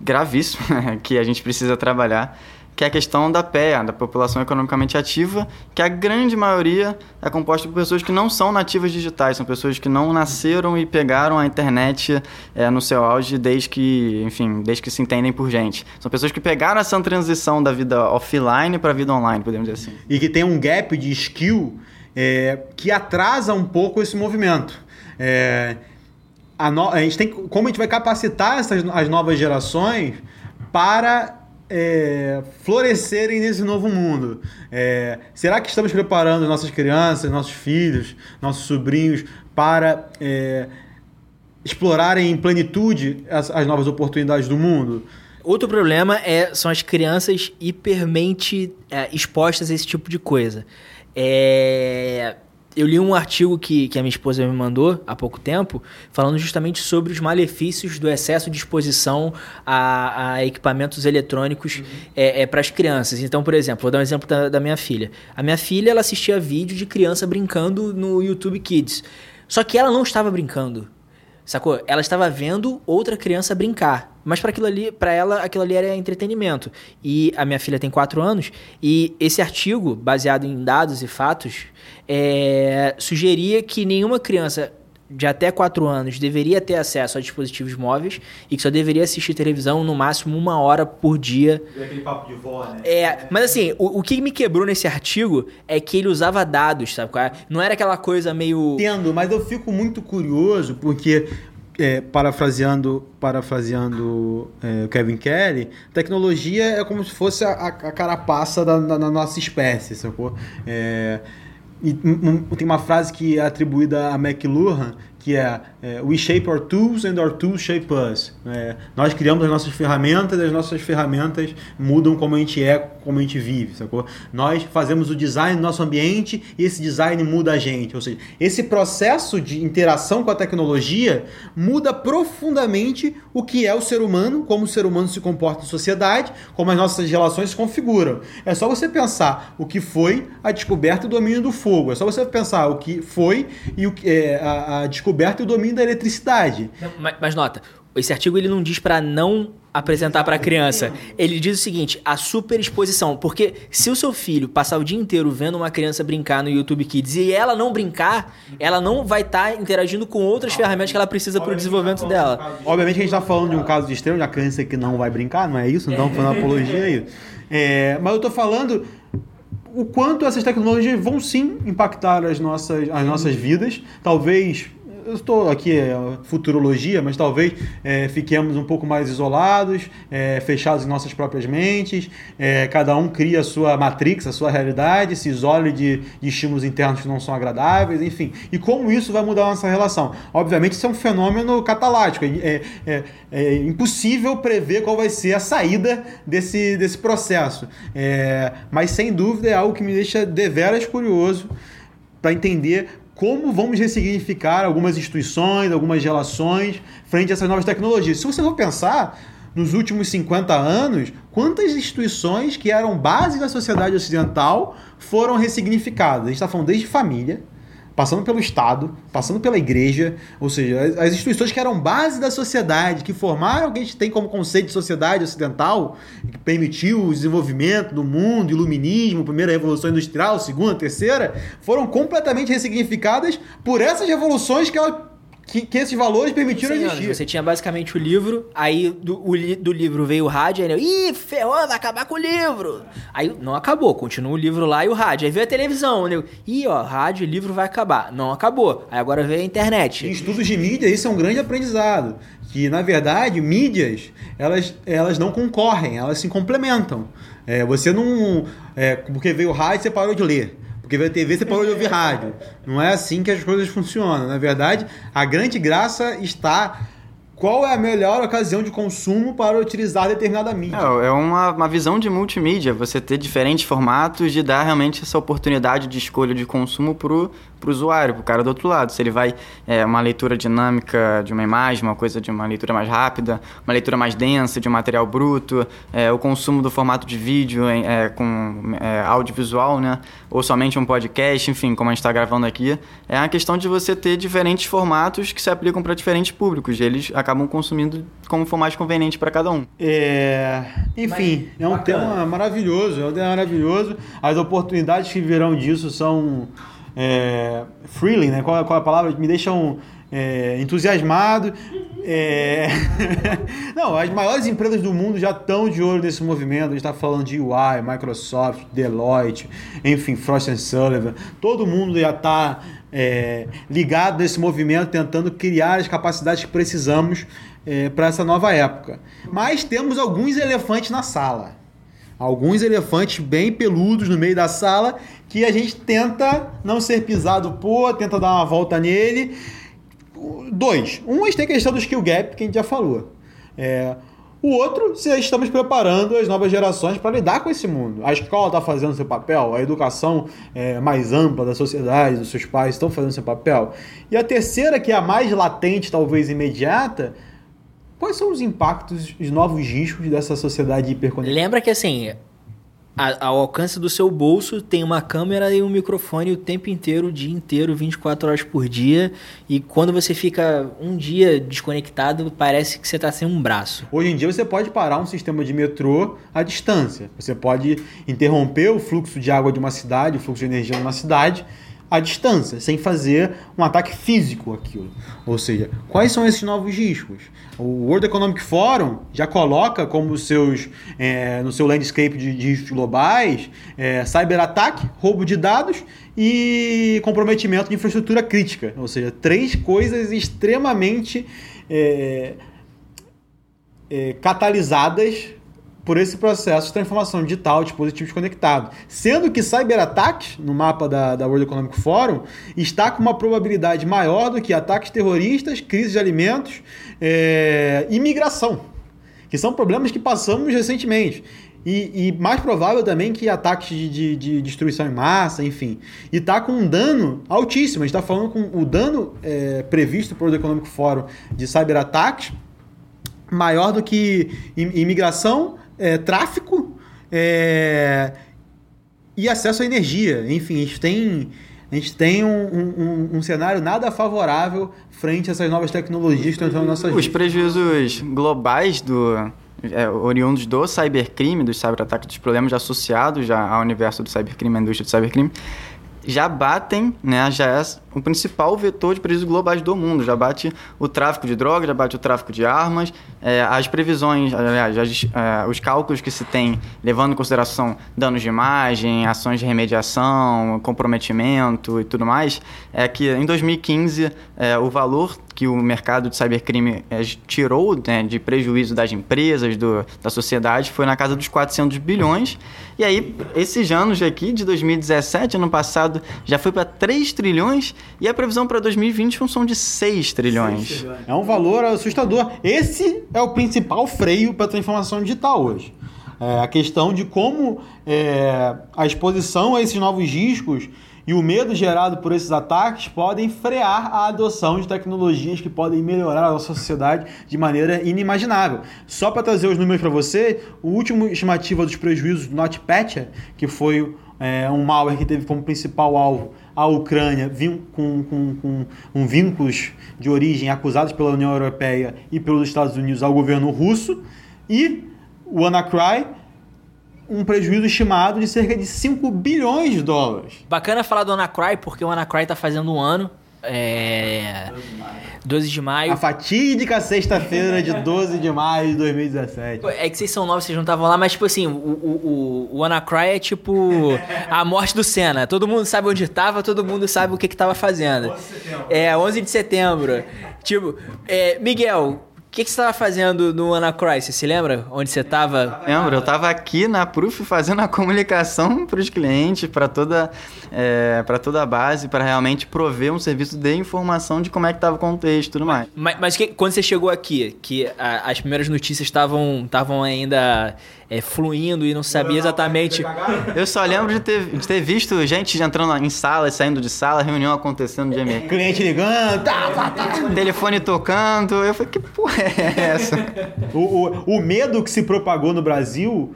gravíssimo (laughs) que a gente precisa trabalhar, que é a questão da PEA, da população economicamente ativa, que a grande maioria é composta por pessoas que não são nativas digitais, são pessoas que não nasceram e pegaram a internet é, no seu auge desde que, enfim, desde que se entendem por gente. São pessoas que pegaram essa transição da vida offline para a vida online, podemos dizer assim. E que tem um gap de skill é, que atrasa um pouco esse movimento. É, a, no, a gente tem como a gente vai capacitar essas as novas gerações para é, florescerem nesse novo mundo? É, será que estamos preparando nossas crianças, nossos filhos, nossos sobrinhos para é, explorarem em plenitude as, as, novas oportunidades do mundo? Outro problema é, são as crianças hipermente é, expostas a esse tipo de coisa. É, eu li um artigo que, que a minha esposa me mandou há pouco tempo, falando justamente sobre os malefícios do excesso de exposição a, a equipamentos eletrônicos uhum. é, é para as crianças. Então, por exemplo, vou dar um exemplo da, da, minha filha. A minha filha ela assistia vídeo de criança brincando no YouTube Kids. Só que ela não estava brincando, sacou? Ela estava vendo outra criança brincar. Mas para aquilo ali, para ela, aquilo ali era entretenimento. E a minha filha tem 4 anos e esse artigo, baseado em dados e fatos, é, sugeria que nenhuma criança de até 4 anos deveria ter acesso a dispositivos móveis e que só deveria assistir televisão no máximo uma hora por dia. Aquele papo de vó, né? É, mas assim, o, o que me quebrou nesse artigo é que ele usava dados, sabe? é? Não era aquela coisa meio. Entendo, mas eu fico muito curioso porque é, parafraseando, parafraseando é, Kevin Kelly, tecnologia é como se fosse a, a carapaça da, da, da nossa espécie, sacou? É, e, um, tem uma frase que é atribuída a McLuhan, que é, é We shape our tools and our tools shape us. É, nós criamos as nossas ferramentas e as nossas ferramentas mudam como a gente é, como a gente vive, sacou? Nós fazemos o design do nosso ambiente e esse design muda a gente. Ou seja, esse processo de interação com a tecnologia muda profundamente o que é o ser humano, como o ser humano se comporta em sociedade, como as nossas relações se configuram. É só você pensar o que foi a descoberta do domínio do fogo. É só você pensar o que foi e o é, a, a descoberta e o domínio da eletricidade. Mas, mas nota, esse artigo ele não diz para não apresentar para a criança. Ele diz o seguinte: a superexposição. Porque se o seu filho passar o dia inteiro vendo uma criança brincar no YouTube Kids e ela não brincar, ela não vai estar tá interagindo com outras ferramentas que ela precisa para o desenvolvimento dela. Obviamente que a gente está falando de um caso de extremo, de uma criança que não vai brincar, não é isso? Não estamos falando apologia aí. É, mas eu estou falando o quanto essas tecnologias vão sim impactar as nossas, as nossas vidas. Talvez eu estou aqui é futurologia, mas talvez é, fiquemos um pouco mais isolados, é, fechados em nossas próprias mentes, é, cada um cria a sua matrix, a sua realidade, se isole de, de, estímulos internos que não são agradáveis, enfim. E como isso vai mudar a nossa relação? Obviamente, isso é um fenômeno catalático, é, é, é impossível prever qual vai ser a saída desse, desse processo, mas sem dúvida é algo que me deixa deveras curioso para entender como vamos ressignificar algumas instituições, algumas relações frente a essas novas tecnologias. Se você for pensar, nos últimos 50 anos, quantas instituições que eram base da sociedade ocidental foram ressignificadas? A gente está falando desde família, passando pelo Estado, passando pela igreja, ou seja, as, as, instituições que eram base da sociedade, que formaram o que a gente tem como conceito de sociedade ocidental, que permitiu o desenvolvimento do mundo, iluminismo, primeira revolução industrial, segunda, terceira, foram completamente ressignificadas por essas revoluções que elas que, que esses valores permitiram existir. Você tinha basicamente o livro, aí do, o, do livro veio o rádio, aí ele, ih, ferrou, vai acabar com o livro. Aí não acabou, continua o livro lá e o rádio. Aí veio a televisão, né? Ih, ó, rádio e livro vai acabar. Não acabou. Aí agora veio a internet. Em estudos de mídia, isso é um grande aprendizado. Que, na verdade, mídias, elas, elas não concorrem, elas se complementam. É, você não... É, porque veio o rádio, você parou de ler. Porque vê TV, você parou de ouvir rádio. Não é assim que as coisas funcionam. Na verdade, a grande graça está qual é a melhor ocasião de consumo para utilizar determinada mídia? É, é uma, uma visão de multimídia, você ter diferentes formatos de dar realmente essa oportunidade de escolha de consumo para o usuário, para o cara do outro lado. Se ele vai é, uma leitura dinâmica de uma imagem, uma coisa de uma leitura mais rápida, uma leitura mais densa de um material bruto, é, o consumo do formato de vídeo é, com é, audiovisual, né? ou somente um podcast, enfim, como a gente está gravando aqui, é a questão de você ter diferentes formatos que se aplicam para diferentes públicos. Eles acabam consumindo como for mais conveniente para cada um. É, enfim, Mas, é um bacana. tema maravilhoso, é um tema maravilhoso. As oportunidades que virão disso são é, thrilling, né? Qual, qual é a palavra? Me deixam é, entusiasmado. É... (laughs) Não, as maiores empresas do mundo já estão de olho nesse movimento. A gente está falando de UI, Microsoft, Deloitte, enfim, Frost Sullivan. Todo mundo já está é, ligado nesse movimento, tentando criar as capacidades que precisamos é, para essa nova época. Mas temos alguns elefantes na sala. Alguns elefantes bem peludos no meio da sala que a gente tenta não ser pisado por, tenta dar uma volta nele dois. Um, a gente tem a questão do skill gap, que a gente já falou. É, o outro, se estamos preparando as novas gerações para lidar com esse mundo. A escola está fazendo seu papel, a educação é, mais ampla da sociedade, dos seus pais estão fazendo seu papel. E a terceira, que é a mais latente, talvez imediata, quais são os impactos, os novos riscos dessa sociedade hiperconectada? Lembra que assim, ao alcance do seu bolso, tem uma câmera e um microfone o tempo inteiro, o dia inteiro, 24 horas por dia. E quando você fica um dia desconectado, parece que você está sem um braço. Hoje em dia você pode parar um sistema de metrô à distância. Você pode interromper o fluxo de água de uma cidade, o fluxo de energia de uma cidade à distância, sem fazer um ataque físico aquilo. Ou seja, quais são esses novos riscos? O World Economic Forum já coloca como seus, é, no seu landscape de, riscos globais é, cyberataque, roubo de dados e comprometimento de infraestrutura crítica. Ou seja, três coisas extremamente é, é catalisadas por esse processo de transformação digital de dispositivos conectados. Sendo que cyberataques, no mapa da, da World Economic Forum, está com uma probabilidade maior do que ataques terroristas, crise de alimentos é, e migração, que são problemas que passamos recentemente. E, e, mais provável também que ataques de, de, de, destruição em massa, enfim. E está com um dano altíssimo. A gente está falando com o dano é, previsto pelo Economic Forum de cyberataques maior do que imigração, é, tráfico é, e acesso à energia. Enfim, a gente tem, a gente tem um, um, um cenário nada favorável frente a essas novas tecnologias que estão entrando na nossa Os prejuízos globais do, é, oriundos do cybercrime, dos cyberataques, dos problemas associados já ao universo do cybercrime, à indústria do cybercrime, já batem, né, já é o principal vetor de prejuízos globais do mundo. Já bate o tráfico de drogas, já bate o tráfico de armas, é, as previsões, aliás, as, é, os cálculos que se tem, levando em consideração danos de imagem, ações de remediação, comprometimento e tudo mais, é que em 2015 é, o valor que o mercado de cybercrime é, tirou né, de prejuízo das empresas, do, da sociedade, foi na casa dos 400 bilhões. E aí, esses anos aqui, de 2017, ano passado, já foi para 3 trilhões e a previsão para 2020 função de 6 trilhões. 6 trilhões. É um valor assustador. Esse é o principal freio para a transformação digital hoje. É a questão de como é, a exposição a esses novos riscos e o medo gerado por esses ataques podem frear a adoção de tecnologias que podem melhorar a nossa sociedade de maneira inimaginável. Só para trazer os números para você, o último estimativa dos prejuízos do NotPetya, que foi é, um malware que teve como principal alvo a Ucrânia com, com, com um vínculos de origem acusados pela União Europeia e pelos Estados Unidos ao governo russo, e o WannaCry um prejuízo estimado de cerca de 5 bilhões de dólares. Bacana falar do WannaCry, porque o WannaCry está fazendo um ano. É... 12 de maio. A fatídica sexta-feira de 12 de maio de 2017. É que vocês são novos, vocês não estavam lá, mas tipo assim, o, o, o, WannaCry é tipo a morte do Senna. Todo mundo sabe onde estava, todo mundo sabe o que estava fazendo. 11 de setembro. É, 11 de setembro. tipo, é, Miguel, que, que você estava fazendo no Anacry? Você se lembra onde você estava? Lembro, eu estava aqui na Proof fazendo a comunicação para os clientes, para toda, é, toda a base, para realmente prover um serviço de informação de como é que estava o contexto e tudo mais. Mas, mas que, quando você chegou aqui, que a, as primeiras notícias estavam ainda é, fluindo e não sabia exatamente. Eu só lembro de ter, de ter visto gente entrando em sala, saindo de sala, reunião acontecendo de emergência. Cliente ligando, tá, tá, tá. telefone tocando. Eu falei, que porra é essa? o, o, o medo que se propagou no Brasil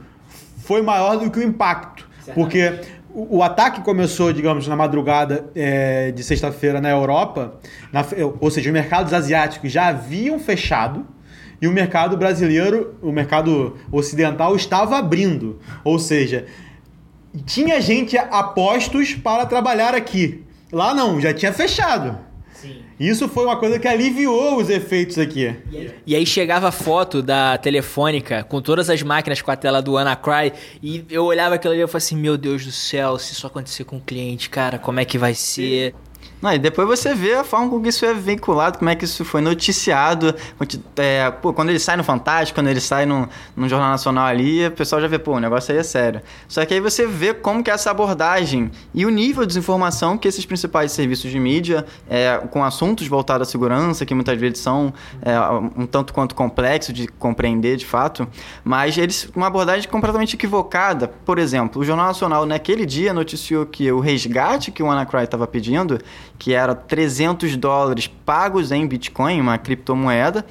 foi maior do que o impacto. Porque o, o ataque começou, digamos, na madrugada é, de sexta-feira na Europa, na, ou seja, os mercados asiáticos já haviam fechado e o mercado brasileiro, o mercado ocidental estava abrindo. Ou seja, tinha gente a postos para trabalhar aqui. Lá não, já tinha fechado. Sim. Isso foi uma coisa que aliviou os efeitos aqui. E aí chegava a foto da telefônica com todas as máquinas com a tela do WannaCry e eu olhava aquilo ali e eu falei assim, meu Deus do céu, se isso acontecer com o um cliente, cara, como é que vai ser? Não, e depois você vê a forma com que isso é veiculado, como é que isso foi noticiado. É, pô, quando ele sai no Fantástico, quando ele sai no, no Jornal Nacional ali, o pessoal já vê, pô, o negócio aí é sério. Só que aí você vê como que essa abordagem e o nível de desinformação que esses principais serviços de mídia, é, com assuntos voltados à segurança, que muitas vezes são é, um tanto quanto complexos de compreender de fato, mas eles uma abordagem completamente equivocada. Por exemplo, o Jornal Nacional naquele dia noticiou que o resgate que o Anacry estava pedindo que era 300 dólares pagos em Bitcoin, uma criptomoeda,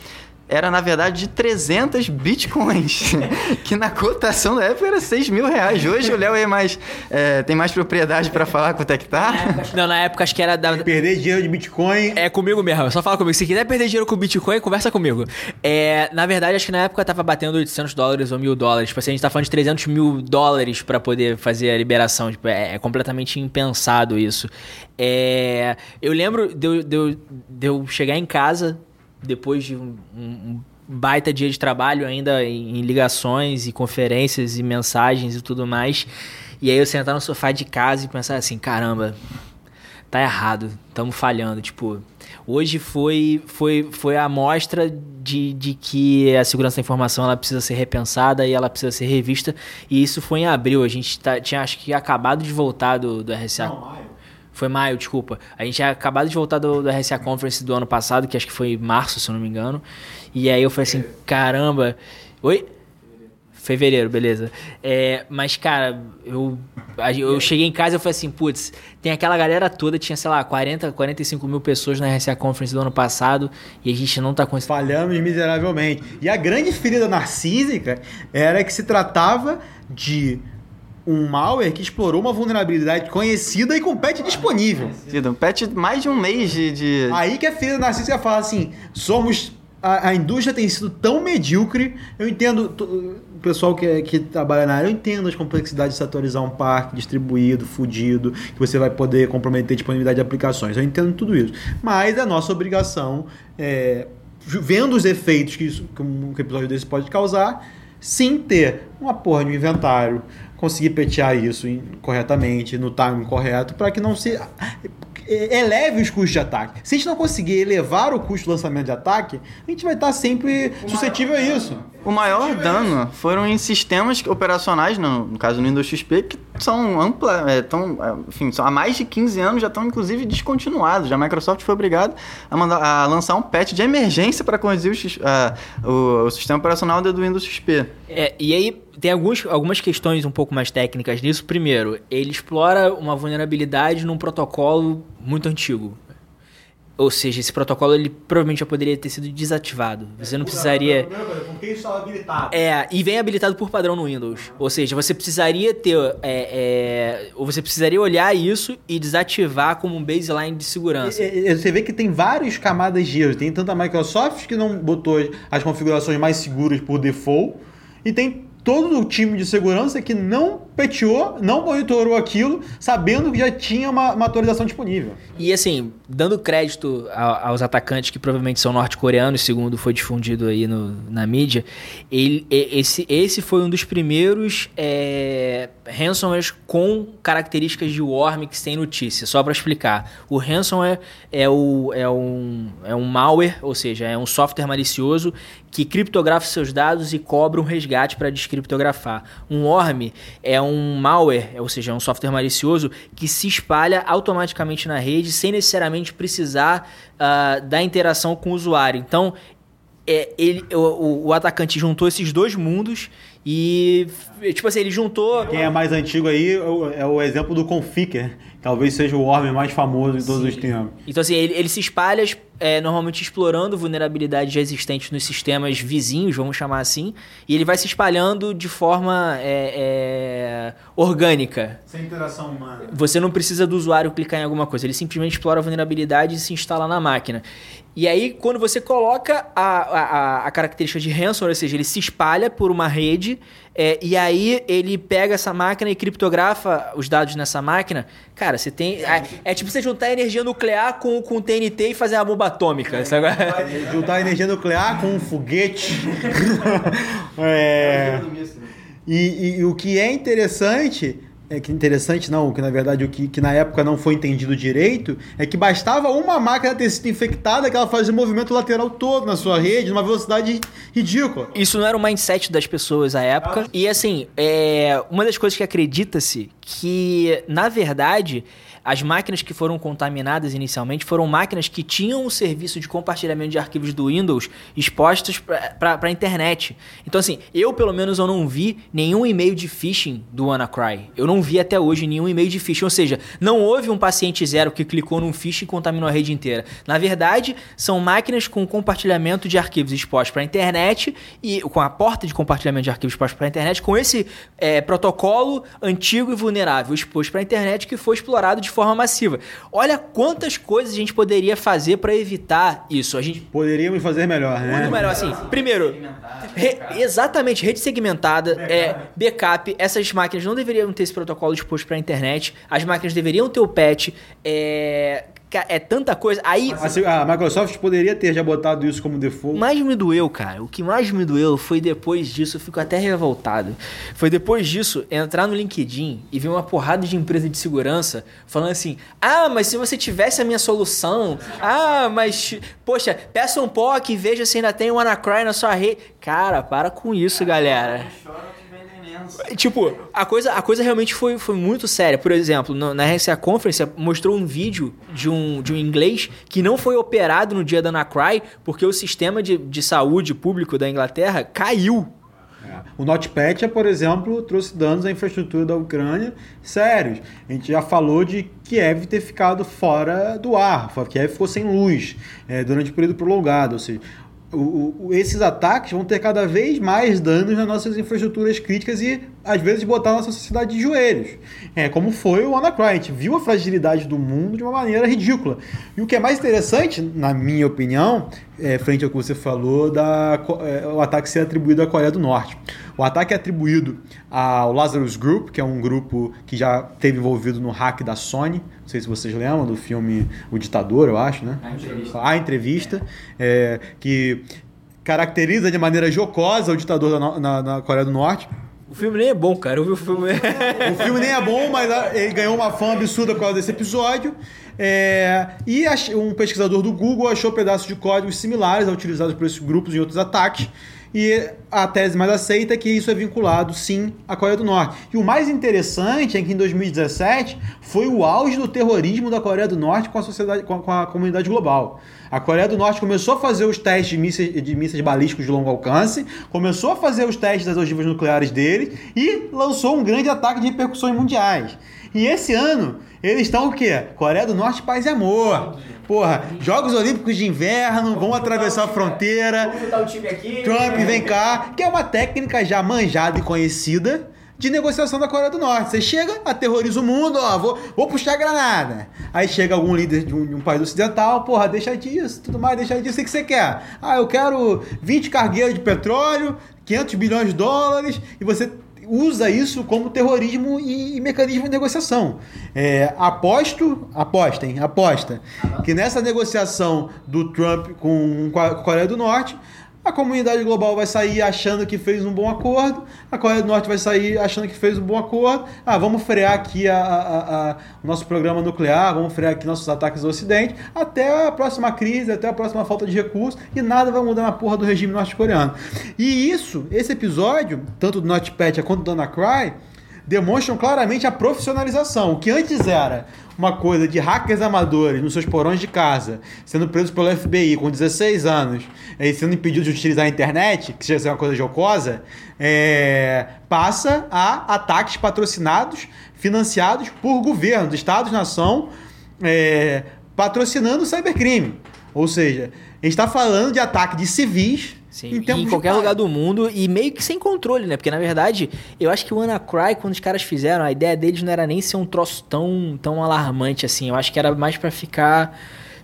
era na verdade de 300 bitcoins, (laughs) que na cotação da época era 6 mil reais. Hoje o Léo é mais, é, tem mais propriedade para falar quanto é que tá. Não, na época acho que era da... Perder dinheiro de Bitcoin. É comigo mesmo, só fala comigo. Se quiser perder dinheiro com Bitcoin, conversa comigo. É, na verdade, acho que na época tava batendo 800 dólares ou mil dólares. Tipo assim, a gente tá falando de 300 mil dólares para poder fazer a liberação. Tipo, é, é, completamente impensado isso. É, eu lembro de eu, de, eu, de eu chegar em casa depois de um, um baita dia de trabalho ainda em, em, ligações e conferências e mensagens e tudo mais. E aí eu sentar no sofá de casa e pensar assim, caramba, tá errado, estamos falhando. Tipo, hoje foi, foi, foi a amostra de, de que a segurança da informação ela precisa ser repensada e ela precisa ser revista. E isso foi em abril. A gente tá, tinha acho que acabado de voltar do, do RSA. Não, maio. Foi maio, desculpa. A gente tinha acabado de voltar do, do RSA Conference do ano passado, que acho que foi março, se eu não me engano. E aí eu falei assim, caramba. Oi? Fevereiro, beleza. É, mas, cara, eu, eu cheguei em casa e falei assim, putz, tem aquela galera toda, tinha, sei lá, 40, 45 mil pessoas na RSA Conference do ano passado e a gente não tá conseguindo. Falhamos miseravelmente. E a grande ferida narcísica era que se tratava de um malware que explorou uma vulnerabilidade conhecida e com patch disponível. Um patch mais de um mês de. de... Aí que a ferida narcísica fala assim: somos a, a, indústria tem sido tão medíocre. Eu entendo, o pessoal que, que trabalha na área, eu entendo as complexidades de se atualizar um parque distribuído, fudido, que você vai poder comprometer a disponibilidade de aplicações. Eu entendo tudo isso. Mas é nossa obrigação, é, vendo os efeitos que, isso, que um episódio desse pode causar, sim ter uma porra de um inventário, conseguir petear isso corretamente, no timing correto, para que não se eleve os custos de ataque. Se a gente não conseguir elevar o custo do lançamento de ataque, a gente vai estar sempre suscetível a isso. O maior dano foram em sistemas operacionais, no, no caso no Windows XP, que são ampla, é, tão, é, enfim, são, há mais de 15 anos já estão inclusive descontinuados. A Microsoft foi obrigada a, mandar, a lançar um patch de emergência para corrigir o, o, o, sistema operacional do Windows XP. É, e aí tem alguns, algumas questões um pouco mais técnicas nisso. Primeiro, ele explora uma vulnerabilidade num protocolo muito antigo. Ou seja, esse protocolo ele provavelmente já poderia ter sido desativado. Você não precisaria. Porque isso estava habilitado. É, e vem habilitado por padrão no Windows. Ou seja, você precisaria ter. É, é, ou você precisaria olhar isso e desativar como um baseline de segurança. Você vê que tem várias camadas de erros. Tem tanto a Microsoft que não botou as configurações mais seguras por default. E tem todo o time de segurança que não peteou, não monitorou aquilo, sabendo que já tinha uma, uma atualização disponível. E assim, dando crédito a, aos atacantes que provavelmente são norte-coreanos, segundo foi difundido aí no, na mídia, ele, esse, esse foi um dos primeiros é, ransomwares com características de worm que tem notícia. Só para explicar, o ransomware é, o, é, um, é um malware, ou seja, é um software malicioso que criptografa seus dados e cobra um resgate para descriptografar. Um worm é um malware, ou seja, é um software malicioso que se espalha automaticamente na rede sem necessariamente precisar uh, da interação com o usuário. Então, é, ele, o, o, atacante juntou esses dois mundos e, tipo assim, ele juntou. Quem é mais antigo aí é o é exemplo do Conficker. Talvez seja o Worm mais famoso de todos Sim. os tempos. Então, assim, ele, ele se espalha é, normalmente explorando vulnerabilidades já existentes nos sistemas vizinhos, vamos chamar assim, e ele vai se espalhando de forma é, é, orgânica. Sem interação humana. Você não precisa do usuário clicar em alguma coisa, ele simplesmente explora a vulnerabilidade e se instala na máquina. E aí, quando você coloca a, a, a característica de ransomware, ou seja, ele se espalha por uma rede, é, e aí ele pega essa máquina e criptografa os dados nessa máquina. Cara, você tem. É, é tipo você juntar energia nuclear com, com TNT e fazer uma bomba atômica. É, (laughs) juntar energia nuclear com um foguete. (laughs) é, e, e, e o que é interessante é que interessante não, que na verdade o que, que na época não foi entendido direito é que bastava uma máquina ter sido infectada que ela fazia o movimento lateral todo na sua rede, numa velocidade ridícula. Isso não era o mindset das pessoas à época. E assim, é, uma das coisas que acredita-se que, na verdade, as máquinas que foram contaminadas inicialmente foram máquinas que tinham o serviço de compartilhamento de arquivos do Windows expostos para a internet. Então, assim, eu pelo menos eu não vi nenhum e-mail de phishing do WannaCry. Eu não vi até hoje nenhum e-mail de phishing. Ou seja, não houve um paciente zero que clicou num phishing e contaminou a rede inteira. Na verdade, são máquinas com compartilhamento de arquivos expostos para a internet e com a porta de compartilhamento de arquivos expostos para a internet, com esse é, protocolo antigo e vulnerável exposto para a internet que foi explorado de forma massiva. Olha quantas coisas a gente poderia fazer para evitar isso. A gente Poderíamos fazer melhor, né? muito melhor assim. Primeiro, re- exatamente, rede segmentada, é, backup. Essas máquinas não deveriam ter esse protocolo exposto para a internet. As máquinas deveriam ter o patch. É, é tanta coisa. Aí, Assim, A Microsoft poderia ter já botado isso como o default. que mais me doeu, cara, o que mais me doeu foi depois disso, eu fico até revoltado. Foi depois disso entrar no LinkedIn e ver uma porrada de empresa de segurança falando assim: ah, mas se você tivesse a minha solução, ah, mas, poxa, peça um POC e veja se ainda tem um WannaCry na sua rede. Cara, para com isso, galera. Tipo, a coisa, a coisa realmente foi, foi muito séria. Por exemplo, no- na RSA Conference mostrou um vídeo de um, de um inglês que não foi operado no dia da Anacry porque o sistema de, de saúde público da Inglaterra caiu. É. O NotPetya, por exemplo, trouxe danos à infraestrutura da Ucrânia sérios. A gente já falou de Kiev ter ficado fora do ar. Kiev ficou sem luz é, durante um período prolongado. Ou seja, o- o- esses ataques vão ter cada vez mais danos nas nossas infraestruturas críticas e, às vezes, botar a nossa sociedade de joelhos. É, como foi o WannaCry. A gente viu a fragilidade do mundo de uma maneira ridícula. E o que é mais interessante, na minha opinião, é, frente ao que você falou, da, é, o ataque ser atribuído à Coreia do Norte. O ataque é atribuído ao Lazarus Group, que é um grupo que já esteve envolvido no hack da Sony. Não sei se vocês lembram do filme O Ditador, eu acho, né? A entrevista. A entrevista, é, que caracteriza de maneira jocosa o ditador da no- na, na Coreia do Norte. O filme nem é bom, cara. Eu vi o filme. O filme nem é bom, mas ah, ele ganhou uma fama absurda por causa desse episódio. É, e um pesquisador do Google achou pedaços de códigos similares a utilizados por esses grupos em outros ataques. E a tese mais aceita é que isso é vinculado, sim, à Coreia do Norte. E o mais interessante é que em 2017 foi o auge do terrorismo da Coreia do Norte com a sociedade, com a, com a comunidade global. A Coreia do Norte começou a fazer os testes de mísseis, de mísseis balísticos de longo alcance, começou a fazer os testes das ogivas nucleares dele e lançou um grande ataque de repercussões mundiais. E esse ano, eles estão o quê? Coreia do Norte, paz e amor. Porra, Jogos Olímpicos de Inverno, vão atravessar a fronteira. botar o time aqui. Trump, vem cá, que é uma técnica já manjada e conhecida de negociação da Coreia do Norte. Você chega, aterroriza o mundo, ó, vou, vou puxar a granada. Aí chega algum líder de um, de um país ocidental, porra, deixa disso, tudo mais, deixa disso, o que você quer? Ah, eu quero 20 cargueiros de petróleo, 500 bilhões de dólares, e você usa isso como terrorismo e, e mecanismo de negociação. É, aposto, apostem, aposta, que nessa negociação do Trump com com a Coreia do Norte, a comunidade global vai sair achando que fez um bom acordo, a Coreia do Norte vai sair achando que fez um bom acordo. Ah, vamos frear aqui a- a- a- o nosso programa nuclear, vamos frear aqui nossos ataques ao Ocidente, até a próxima crise, até a próxima falta de recursos, e nada vai mudar na porra do regime norte-coreano. E isso, esse episódio, tanto do NotPetya quanto do Anacry, demonstram claramente a profissionalização. O que antes era uma coisa de hackers amadores nos seus porões de casa, sendo presos pelo FBI com 16 anos e sendo impedidos de utilizar a internet, que a ser uma coisa jocosa, é, passa a ataques patrocinados, financiados por governos, estados-nação, é, patrocinando o cybercrime. Ou seja, a gente está falando de ataque de civis Sim, em e tempos em qualquer paz. lugar do mundo e meio que sem controle, né? Porque na verdade, eu acho que o Anacry, quando os caras fizeram, a ideia deles não era nem ser um troço tão, tão alarmante assim. Eu acho que era mais pra ficar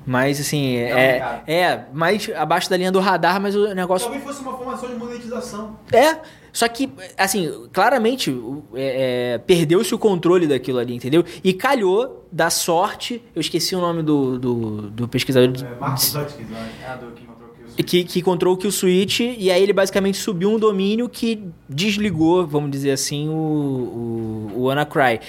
mais assim, é, cara. é, mais abaixo da linha do radar, mas o negócio Talvez fosse uma formação de monetização. é, só que, assim, claramente é, é, perdeu-se o controle daquilo ali, entendeu? E calhou da sorte, eu esqueci o nome do, do, do pesquisador de- Marcos acho. É, do que que, que encontrou o switch e aí ele basicamente subiu um domínio que desligou, vamos dizer assim, o, o, o Anacry.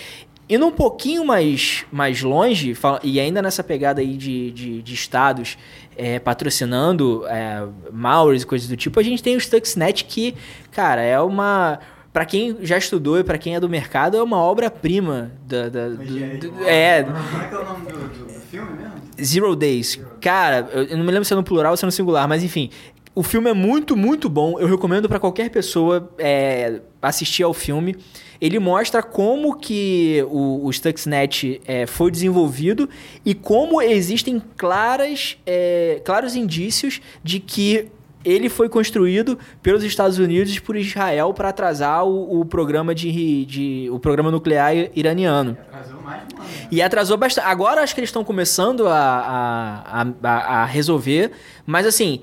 Indo um pouquinho mais, mais longe, e ainda nessa pegada aí de, de, de estados é, patrocinando é, malwares e coisas do tipo, a gente tem o Stuxnet que, cara, é uma... Pra quem já estudou e pra quem é do mercado, é uma obra-prima da, da- do- do- é, Como é que é o nome do, filme mesmo? Zero Days. Cara, eu eu não me lembro se é no plural ou se é no singular, mas enfim. O filme é muito, muito bom. Eu recomendo para qualquer pessoa é, assistir ao filme. Ele mostra como que o, o Stuxnet é, foi desenvolvido e como existem claras, é, claros indícios de que ele foi construído pelos Estados Unidos e por Israel para atrasar o, o programa de, de, o programa nuclear iraniano. Atrasou mais um ano. E atrasou bastante. Agora acho que eles estão começando a, a, a, a resolver, mas assim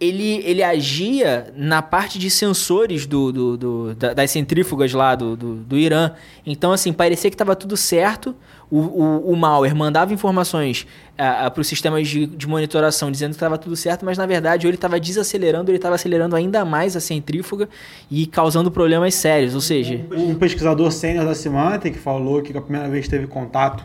ele, ele agia na parte de sensores do, do, do das centrífugas lá do, do, do, Irã. Então, assim, parecia que estava tudo certo. O, o, o malware mandava informações para os sistemas de, de monitoração dizendo que estava tudo certo, mas na verdade ele estava desacelerando, ele estava acelerando ainda mais a centrífuga e causando problemas sérios. Ou seja. Um pesquisador sênior da Symantec falou que a primeira vez teve contato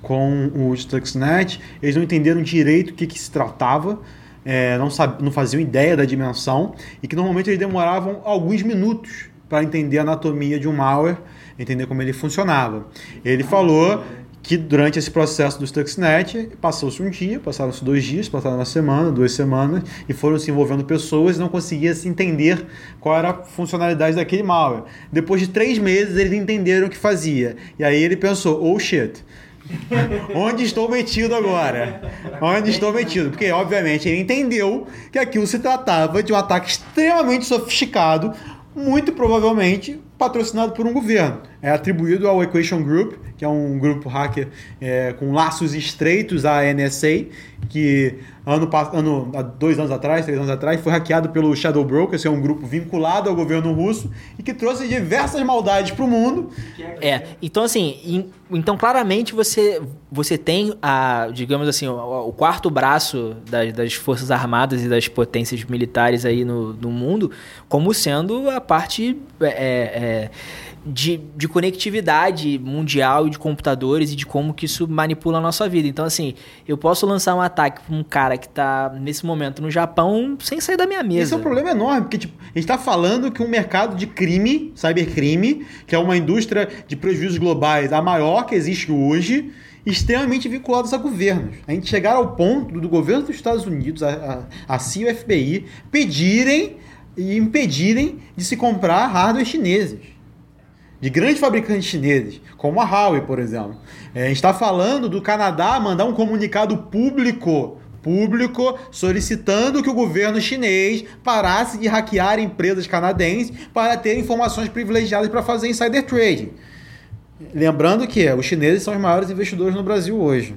com o Stuxnet, eles não entenderam direito o que, que se tratava é, não, sab, não faziam ideia da dimensão e que normalmente eles demoravam alguns minutos para entender a anatomia de um malware, entender como ele funcionava. Ele falou que durante esse processo do Stuxnet passou-se um dia, passaram-se dois dias, passaram uma semana, duas semanas e foram se envolvendo pessoas e não conseguia se entender qual era a funcionalidade daquele malware. Depois de três meses eles entenderam o que fazia e aí ele pensou, oh shit, (laughs) Onde estou metido agora? Onde estou metido? Porque, obviamente, ele entendeu que aquilo se tratava de um ataque extremamente sofisticado, muito provavelmente patrocinado por um governo. É atribuído ao Equation Group, que é um grupo hacker é, com laços estreitos à NSA, que ano, ano, dois anos atrás, três anos atrás, foi hackeado pelo Shadow Brokers, que é um grupo vinculado ao governo russo e que trouxe diversas maldades para o mundo. É, então assim, in, então claramente você, você tem a, digamos assim, o, o quarto braço das, das, forças armadas e das potências militares aí no, no mundo como sendo a parte é, é, de, de conectividade mundial de computadores e de como que isso manipula a nossa vida. Então, assim, eu posso lançar um ataque para um cara que está nesse momento no Japão sem sair da minha mesa. Esse é um problema enorme, porque tipo, a gente está falando que um mercado de crime, cybercrime, que é uma indústria de prejuízos globais a maior que existe hoje, extremamente vinculados a governos. A gente chegar ao ponto do governo dos Estados Unidos, a, a, a CIA e o FBI, pedirem e impedirem de se comprar hardware chineses de grandes fabricantes chineses, como a Huawei, por exemplo. É, a gente está falando do Canadá mandar um comunicado público público solicitando que o governo chinês parasse de hackear empresas canadenses para ter informações privilegiadas para fazer insider trading. Lembrando que os chineses são os maiores investidores no Brasil hoje.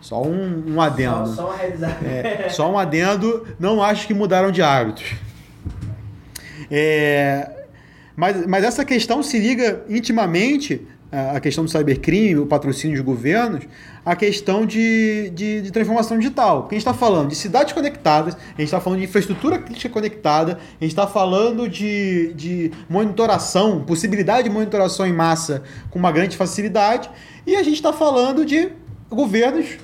Só um, um adendo. Só, só, é, só um adendo. Não acho que mudaram de hábitos. É, mas, mas essa questão se liga intimamente a questão do cybercrime, o patrocínio de governos, a questão de, de, de transformação digital. Porque a gente está falando de cidades conectadas, a gente está falando de infraestrutura crítica conectada, a gente está falando de, de monitoração, possibilidade de monitoração em massa com uma grande facilidade, e a gente está falando de governos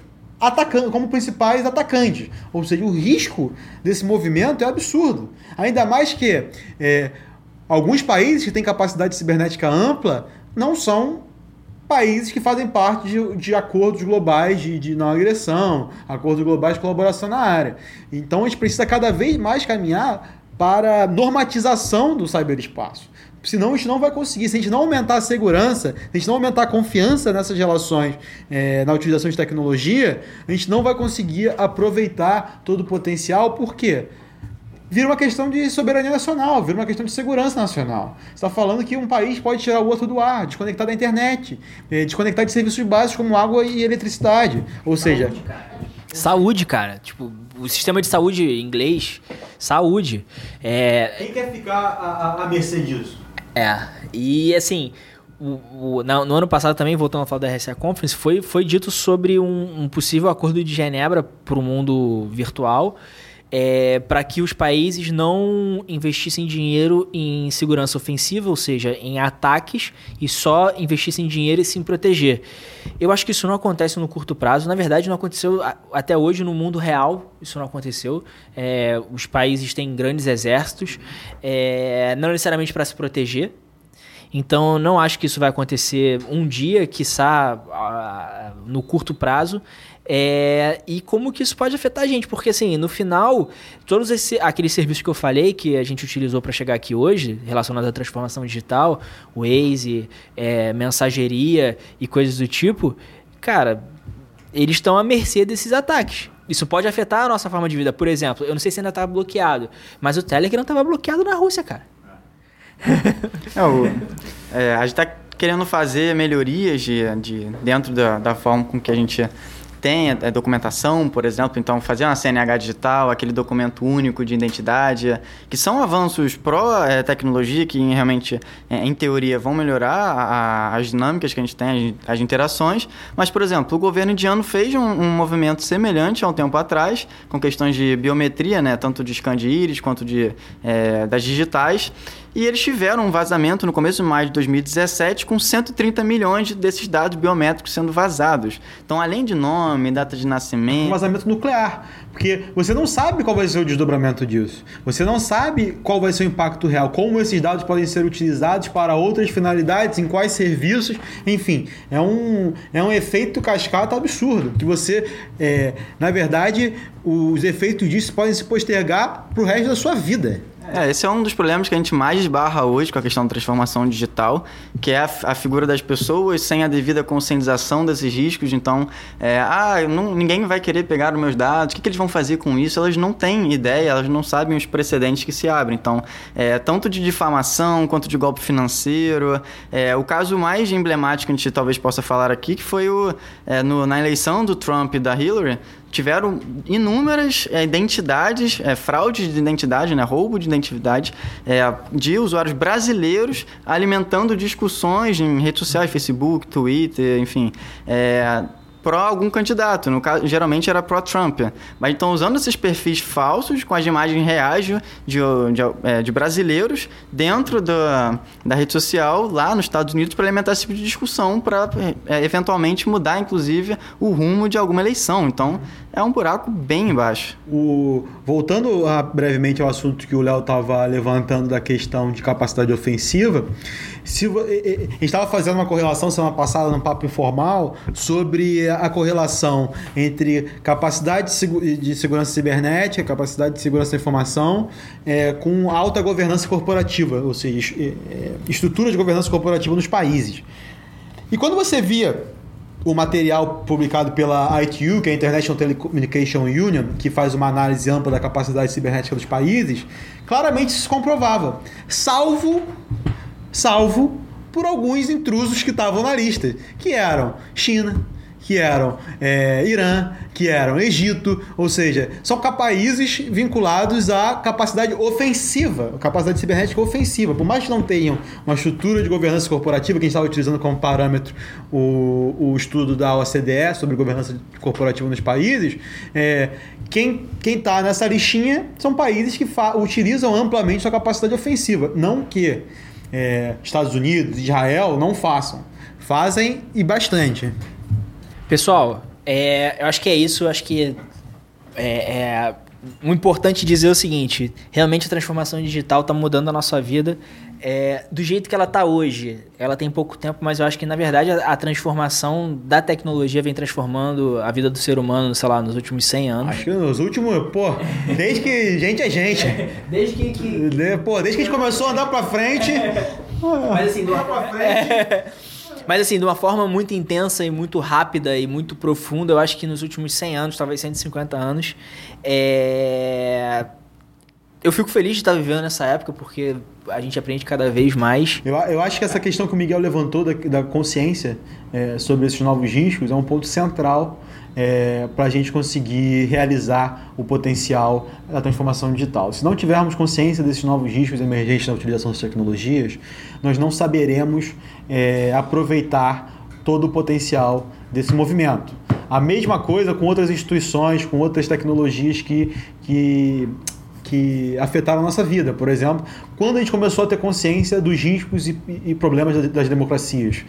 atacando, como principais atacantes. Ou seja, o risco desse movimento é absurdo. Ainda mais que. É, Alguns países que têm capacidade cibernética ampla não são países que fazem parte de, de acordos globais de, de, não agressão, acordos globais de colaboração na área. Então a gente precisa cada vez mais caminhar para normatização do ciberespaço. Senão a gente não vai conseguir. Se a gente não aumentar a segurança, se a gente não aumentar a confiança nessas relações é, na utilização de tecnologia, a gente não vai conseguir aproveitar todo o potencial. Por quê? vira uma questão de soberania nacional, vira uma questão de segurança nacional. Você está falando que um país pode tirar o outro do ar, desconectar da internet, eh, desconectar de serviços básicos como água e eletricidade. Ou seja. Saúde, cara. Tipo, o sistema de saúde inglês, saúde. É... Quem quer ficar à, à mercê disso? É. E assim. O, o, no, no, ano passado também, voltando a falar da RSA Conference, foi, foi dito sobre um, um possível acordo de Genebra para o mundo virtual é, para que os países não investissem dinheiro em segurança ofensiva, ou seja, em ataques, e só investissem dinheiro e se proteger. Eu acho que isso não acontece no curto prazo. Na verdade, não aconteceu até hoje no mundo real. Isso não aconteceu. É, os países têm grandes exércitos, é, não necessariamente para se proteger. Então, não acho que isso vai acontecer um dia, quiçá no curto prazo. É, e como que isso pode afetar a gente? Porque, assim, no final, todos esse, aqueles serviços que eu falei que a gente utilizou para chegar aqui hoje, relacionados à transformação digital, Waze, é, mensageria e coisas do tipo, cara, eles estão à mercê desses ataques. Isso pode afetar a nossa forma de vida. Por exemplo, eu não sei se ainda está bloqueado, mas o Telegram estava bloqueado na Rússia, cara. (laughs) É, o, é, a gente está querendo fazer melhorias de, de, dentro da, da forma com que a gente tem é, documentação, por exemplo, então fazer uma CNH digital, aquele documento único de identidade, que são avanços pró-tecnologia que realmente, é, em teoria, vão melhorar a, as dinâmicas que a gente tem, as, as, interações. Mas, por exemplo, o governo indiano fez um, um, movimento semelhante há um tempo atrás, com questões de biometria, né, tanto de scan de íris quanto de, é, das digitais. E eles tiveram um vazamento no começo de maio de 2017 com 130 milhões desses dados biométricos sendo vazados. Então, além de nome, data de nascimento. Um vazamento nuclear. Porque você não sabe qual vai ser o desdobramento disso. Você não sabe qual vai ser o impacto real, como esses dados podem ser utilizados para outras finalidades, em quais serviços. Enfim, é um, é um efeito cascata absurdo. Que você, é, na verdade, os efeitos disso podem se postergar para o resto da sua vida. É, esse é um dos problemas que a gente mais esbarra hoje com a questão da transformação digital, que é a, a figura das pessoas sem a devida conscientização desses riscos. Então, é, ah, não, ninguém vai querer pegar os meus dados, o que, que, eles vão fazer com isso? Elas não têm ideia, elas não sabem os precedentes que se abrem. Então, é, tanto de difamação quanto de golpe financeiro. É, o caso mais emblemático que a gente talvez possa falar aqui, que foi o, é, no, na eleição do Trump e da Hillary, tiveram inúmeras é, identidades, é, fraudes de identidade, né, roubo de identidade é, de usuários brasileiros alimentando discussões em redes sociais, Facebook, Twitter, enfim. É, pró algum candidato, no caso, geralmente era pró-Trump. Mas então usando esses perfis falsos com as imagens reais de, de, de, é, brasileiros dentro da, da rede social lá nos Estados Unidos para alimentar esse tipo de discussão para é, eventualmente mudar, inclusive, o rumo de alguma eleição. Então é um buraco bem embaixo. O, voltando a, brevemente ao assunto que o Léo estava levantando da questão de capacidade ofensiva, se, a gente estava fazendo uma correlação semana passada no papo informal sobre a correlação entre capacidade de segurança cibernética, capacidade de segurança da informação, é, com alta governança corporativa, ou seja, é, estrutura de governança corporativa nos países. E quando você via o material publicado pela ITU, que é a International Telecommunication Union, que faz uma análise ampla da capacidade cibernética dos países, claramente isso se comprovava. Salvo, salvo por alguns intrusos que estavam na lista, que eram China, que eram é, Irã, que eram Egito, ou seja, são países vinculados à capacidade ofensiva, capacidade cibernética ofensiva. Por mais que não tenham uma estrutura de governança corporativa, que a gente estava utilizando como parâmetro o, o estudo da OCDE sobre governança corporativa nos países, é, quem está nessa listinha são países que utilizam amplamente sua capacidade ofensiva. Não que é, Estados Unidos, Israel não façam. Fazem e bastante. Pessoal, é, eu acho que é isso. Eu acho que é, é o importante dizer o seguinte: realmente a transformação digital está mudando a nossa vida é, do jeito que ela está hoje. Ela tem pouco tempo, mas eu acho que na verdade a, a, transformação da tecnologia vem transformando a vida do ser humano, sei lá, nos últimos 100 anos. Acho que nos últimos, pô, desde que gente é gente. (laughs) desde que, que... De, pô, desde que a gente começou a andar para frente. (laughs) Mas assim, do... pra frente. Mas assim, de uma forma muito intensa e muito rápida e muito profunda, eu acho que nos últimos 100 anos, talvez 150 anos, é... eu fico feliz de estar vivendo nessa época porque a gente aprende cada vez mais. Eu, eu acho que essa questão que o Miguel levantou da, da consciência é, sobre esses novos riscos é um ponto central é, para a gente conseguir realizar o potencial da transformação digital. Se não tivermos consciência desses novos riscos emergentes na utilização das tecnologias, nós não saberemos é, aproveitar todo o potencial desse movimento. A mesma coisa com outras instituições, com outras tecnologias que, que que afetaram a nossa vida. Por exemplo, quando a gente começou a ter consciência dos riscos e, e problemas das democracias,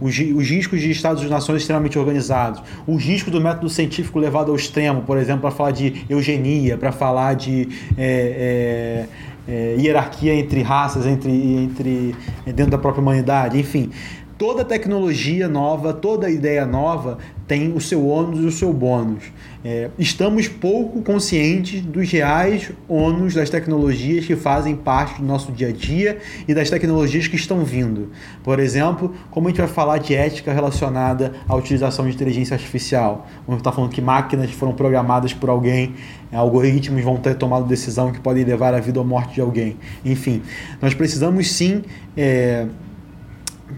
os, os, riscos de estados e nações extremamente organizados, os riscos do método científico levado ao extremo, por exemplo, para falar de eugenia, para falar de é, é, é, hierarquia entre raças, entre, entre dentro da própria humanidade, enfim toda tecnologia nova, toda ideia nova tem o seu ônus e o seu bônus. É, estamos pouco conscientes dos reais ônus das tecnologias que fazem parte do nosso dia a dia e das tecnologias que estão vindo. Por exemplo, como a gente vai falar de ética relacionada à utilização de inteligência artificial? Vamos estar falando que máquinas foram programadas por alguém, algoritmos vão ter tomado decisão que podem levar à vida ou morte de alguém. Enfim, nós precisamos sim. É,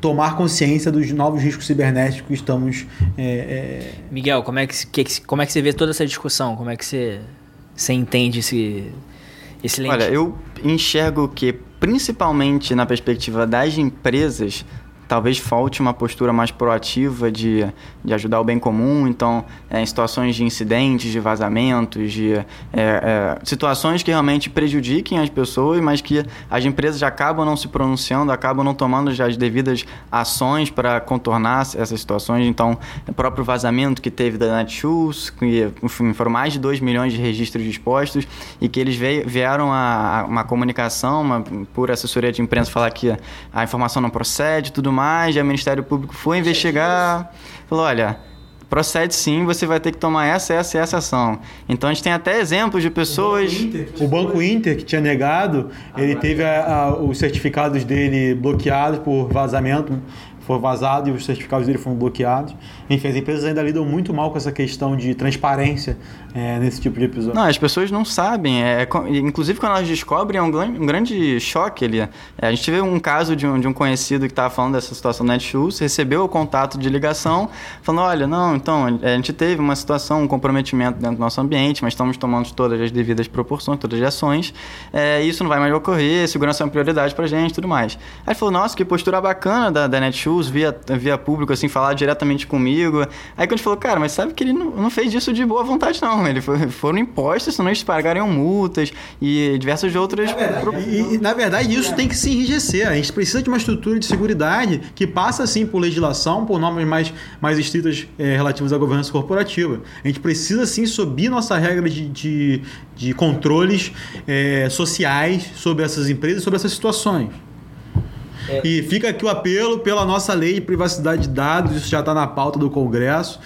tomar consciência dos novos riscos cibernéticos que estamos. É, é... Miguel, como é que, que, como é que você vê toda essa discussão? Como é que você, você entende esse, esse lente? Olha, eu enxergo que, principalmente na perspectiva das empresas, talvez falte uma postura mais proativa de, de ajudar o bem comum. Então, é, em situações de incidentes, de vazamentos, de é, é, situações que realmente prejudiquem as pessoas, mas que as empresas acabam não se pronunciando, acabam não tomando já as devidas ações para contornar essas situações. Então, o próprio vazamento que teve da Netshoes, que foram mais de 2 milhões de registros dispostos e que eles vieram a, a uma comunicação, uma, por assessoria de imprensa, falar que a informação não procede tudo mais mais, o Ministério Público foi investigar, falou, olha, procede sim, você vai ter que tomar essa, essa e essa ação. Então a gente tem até exemplos de pessoas. O Banco Inter, o Banco Inter que tinha negado, ele teve a, a, os certificados dele bloqueados por vazamento foi vazado e os certificados dele foram bloqueados. Enfim, as empresas ainda lidam muito mal com essa questão de transparência é, nesse tipo de episódio. Não, as pessoas não sabem. É, inclusive, quando elas descobrem, é um, um grande choque ali. É, a gente teve um caso de um, de um conhecido que estava falando dessa situação do Netshoes, recebeu o contato de ligação, falando, olha, não, então, a gente teve uma situação, um comprometimento dentro do nosso ambiente, mas estamos tomando todas as devidas proporções, todas as ações, é, isso não vai mais ocorrer, segurança é uma prioridade para gente tudo mais. Aí falou, nossa, que postura bacana da, da Netshoes, via, via público, assim, falar diretamente comigo. Aí quando a gente falou, cara, mas sabe que ele não, não fez isso de boa vontade, não. Ele foi, foram impostos, senão eles pagariam multas e diversas outras. Na verdade, e, e, na verdade, isso tem que se enrijecer. A gente precisa de uma estrutura de segurança que passa, sim, por legislação, por normas mais, mais estritas é, relativas à governança corporativa. A gente precisa, sim, subir nossa regra de, de, de controles é, sociais sobre essas empresas, sobre essas situações. E fica aqui o apelo pela nossa lei de privacidade de dados, isso já está na pauta do Congresso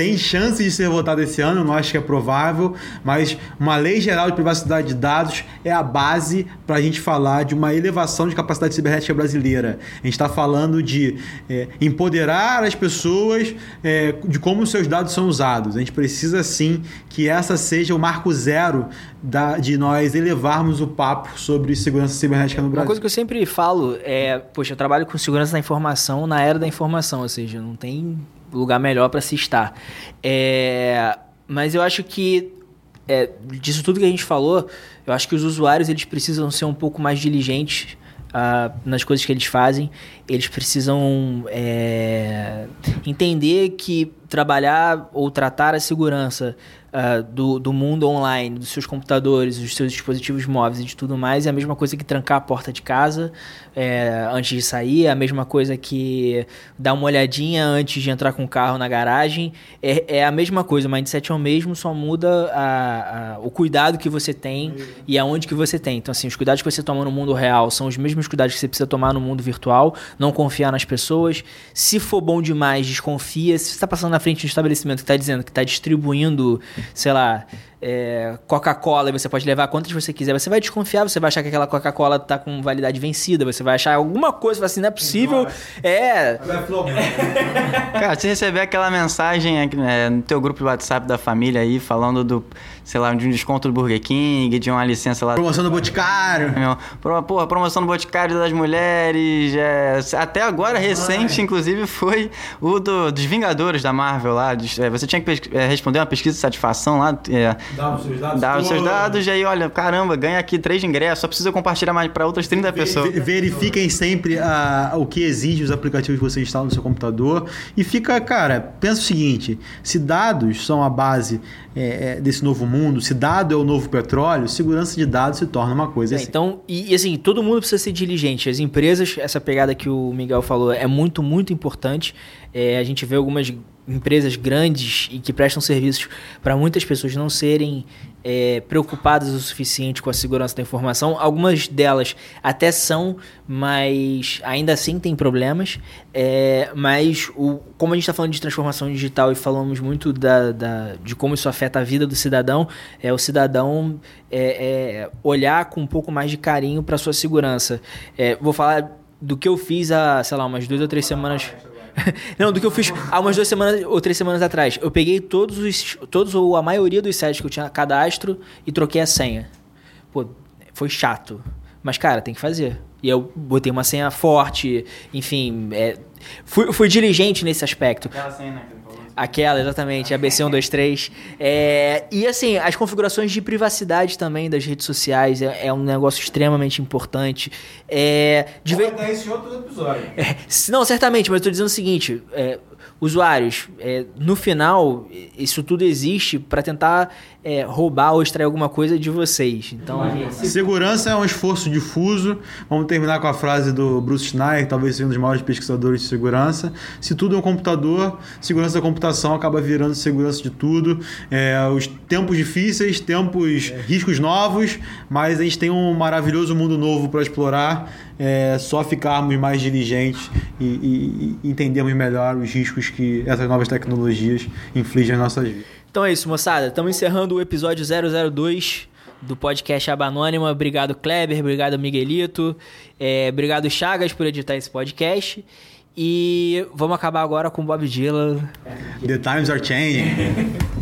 tem chance de ser votado esse ano, não acho que é provável, mas uma lei geral de privacidade de dados é a base para a gente falar de uma elevação de capacidade cibernética brasileira. A gente está falando de é, empoderar as pessoas é, de como seus dados são usados. A gente precisa sim que essa seja o marco zero da, de nós elevarmos o papo sobre segurança cibernética no Brasil. Uma coisa que eu sempre falo é, poxa, eu trabalho com segurança da informação na era da informação, ou seja, não tem lugar melhor para se estar. É, mas eu acho que é, disso tudo que a gente falou, eu acho que os usuários eles precisam ser um pouco mais diligentes uh, nas coisas que eles fazem. Eles precisam é, entender que trabalhar ou tratar a segurança uh, do, do mundo online, dos seus computadores, dos seus dispositivos móveis e de tudo mais, é a mesma coisa que trancar a porta de casa é, antes de sair, é a mesma coisa que dar uma olhadinha antes de entrar com o carro na garagem. É, é a mesma coisa, o mindset é o mesmo, só muda a, a, o cuidado que você tem e aonde que você tem. Então, assim, os cuidados que você toma no mundo real são os mesmos cuidados que você precisa tomar no mundo virtual. Não confiar nas pessoas. Se for bom demais, desconfia. Se você está passando na frente de um estabelecimento que está dizendo que está distribuindo sei lá, é, Coca-Cola e você pode levar quantas você quiser, você vai desconfiar, você vai achar que aquela Coca-Cola tá com validade vencida, você vai achar alguma coisa, assim, não é possível. É. (laughs) (laughs) Cara, se receber aquela mensagem é, no teu grupo de WhatsApp da família aí, falando do, sei lá, de um desconto do Burger King, de uma licença lá. Promoção do Boticário. Porra, promoção do Boticário das mulheres. É, até agora, recente, Ai. inclusive, foi o do, dos Vingadores da Marvel lá. É, você tinha que é, responder uma pesquisa de satisfação lá. É, Dá os seus dados. Dá os seus dados e aí, olha, caramba, ganha aqui três ingressos, só precisa compartilhar mais para outras 30 pessoas. Ve- Verifiquem sempre a- o que exige os aplicativos que você instala no seu computador. E fica, cara, pensa o seguinte: se dados são a base é, é, desse novo mundo, se dado é o novo petróleo, segurança de dados se torna uma coisa É, assim. então, e, e assim, todo mundo precisa ser diligente. As empresas, essa pegada que o Miguel falou é muito, muito importante. É, a gente vê algumas empresas grandes e que prestam serviços para muitas pessoas não serem é, preocupadas o suficiente com a segurança da informação. Algumas delas até são, mas ainda assim tem problemas. É, mas o, como a gente está falando de transformação digital e falamos muito da, da- de como isso afeta a vida do cidadão, é o cidadão é, é, olhar com um pouco mais de carinho para sua segurança. É, vou falar do que eu fiz há, sei lá, umas duas ou três semanas. (laughs) Não, do que eu fiz há umas duas semanas ou três semanas atrás. Eu peguei todos os. todos ou a maioria dos sites que eu tinha cadastro e troquei a senha. Pô, foi chato. Mas, cara, tem que fazer. E eu botei uma senha forte, enfim. é, fui, fui diligente nesse aspecto. Aquela ele falou. Aquela, exatamente, ABC123. É, e assim, as configurações de privacidade também das redes sociais é, é um negócio extremamente importante. É, de ve- Comentar esse outro episódio. é, não, certamente, mas eu tô dizendo o seguinte: é, usuários, é, no final, isso tudo existe para tentar é, roubar ou extrair alguma coisa de vocês. Então, Segurança é um esforço difuso. Vamos terminar com a frase do Bruce Schneier, talvez seja um dos maiores pesquisadores de segurança. Se tudo é um computador, segurança da computação acaba virando segurança de tudo. É, os tempos difíceis, tempos, riscos novos, mas a gente tem um maravilhoso mundo novo para explorar. É só ficarmos mais diligentes e, e- e entendermos melhor os riscos que essas novas tecnologias infligem às nossas vidas. Então é isso, moçada. Estamos encerrando o episódio 002 do podcast Aba Anônima. Obrigado, Kleber. Obrigado, Miguelito. É, obrigado, Chagas, por editar esse podcast. E vamos acabar agora com Bob Dylan. The times are changing. (laughs)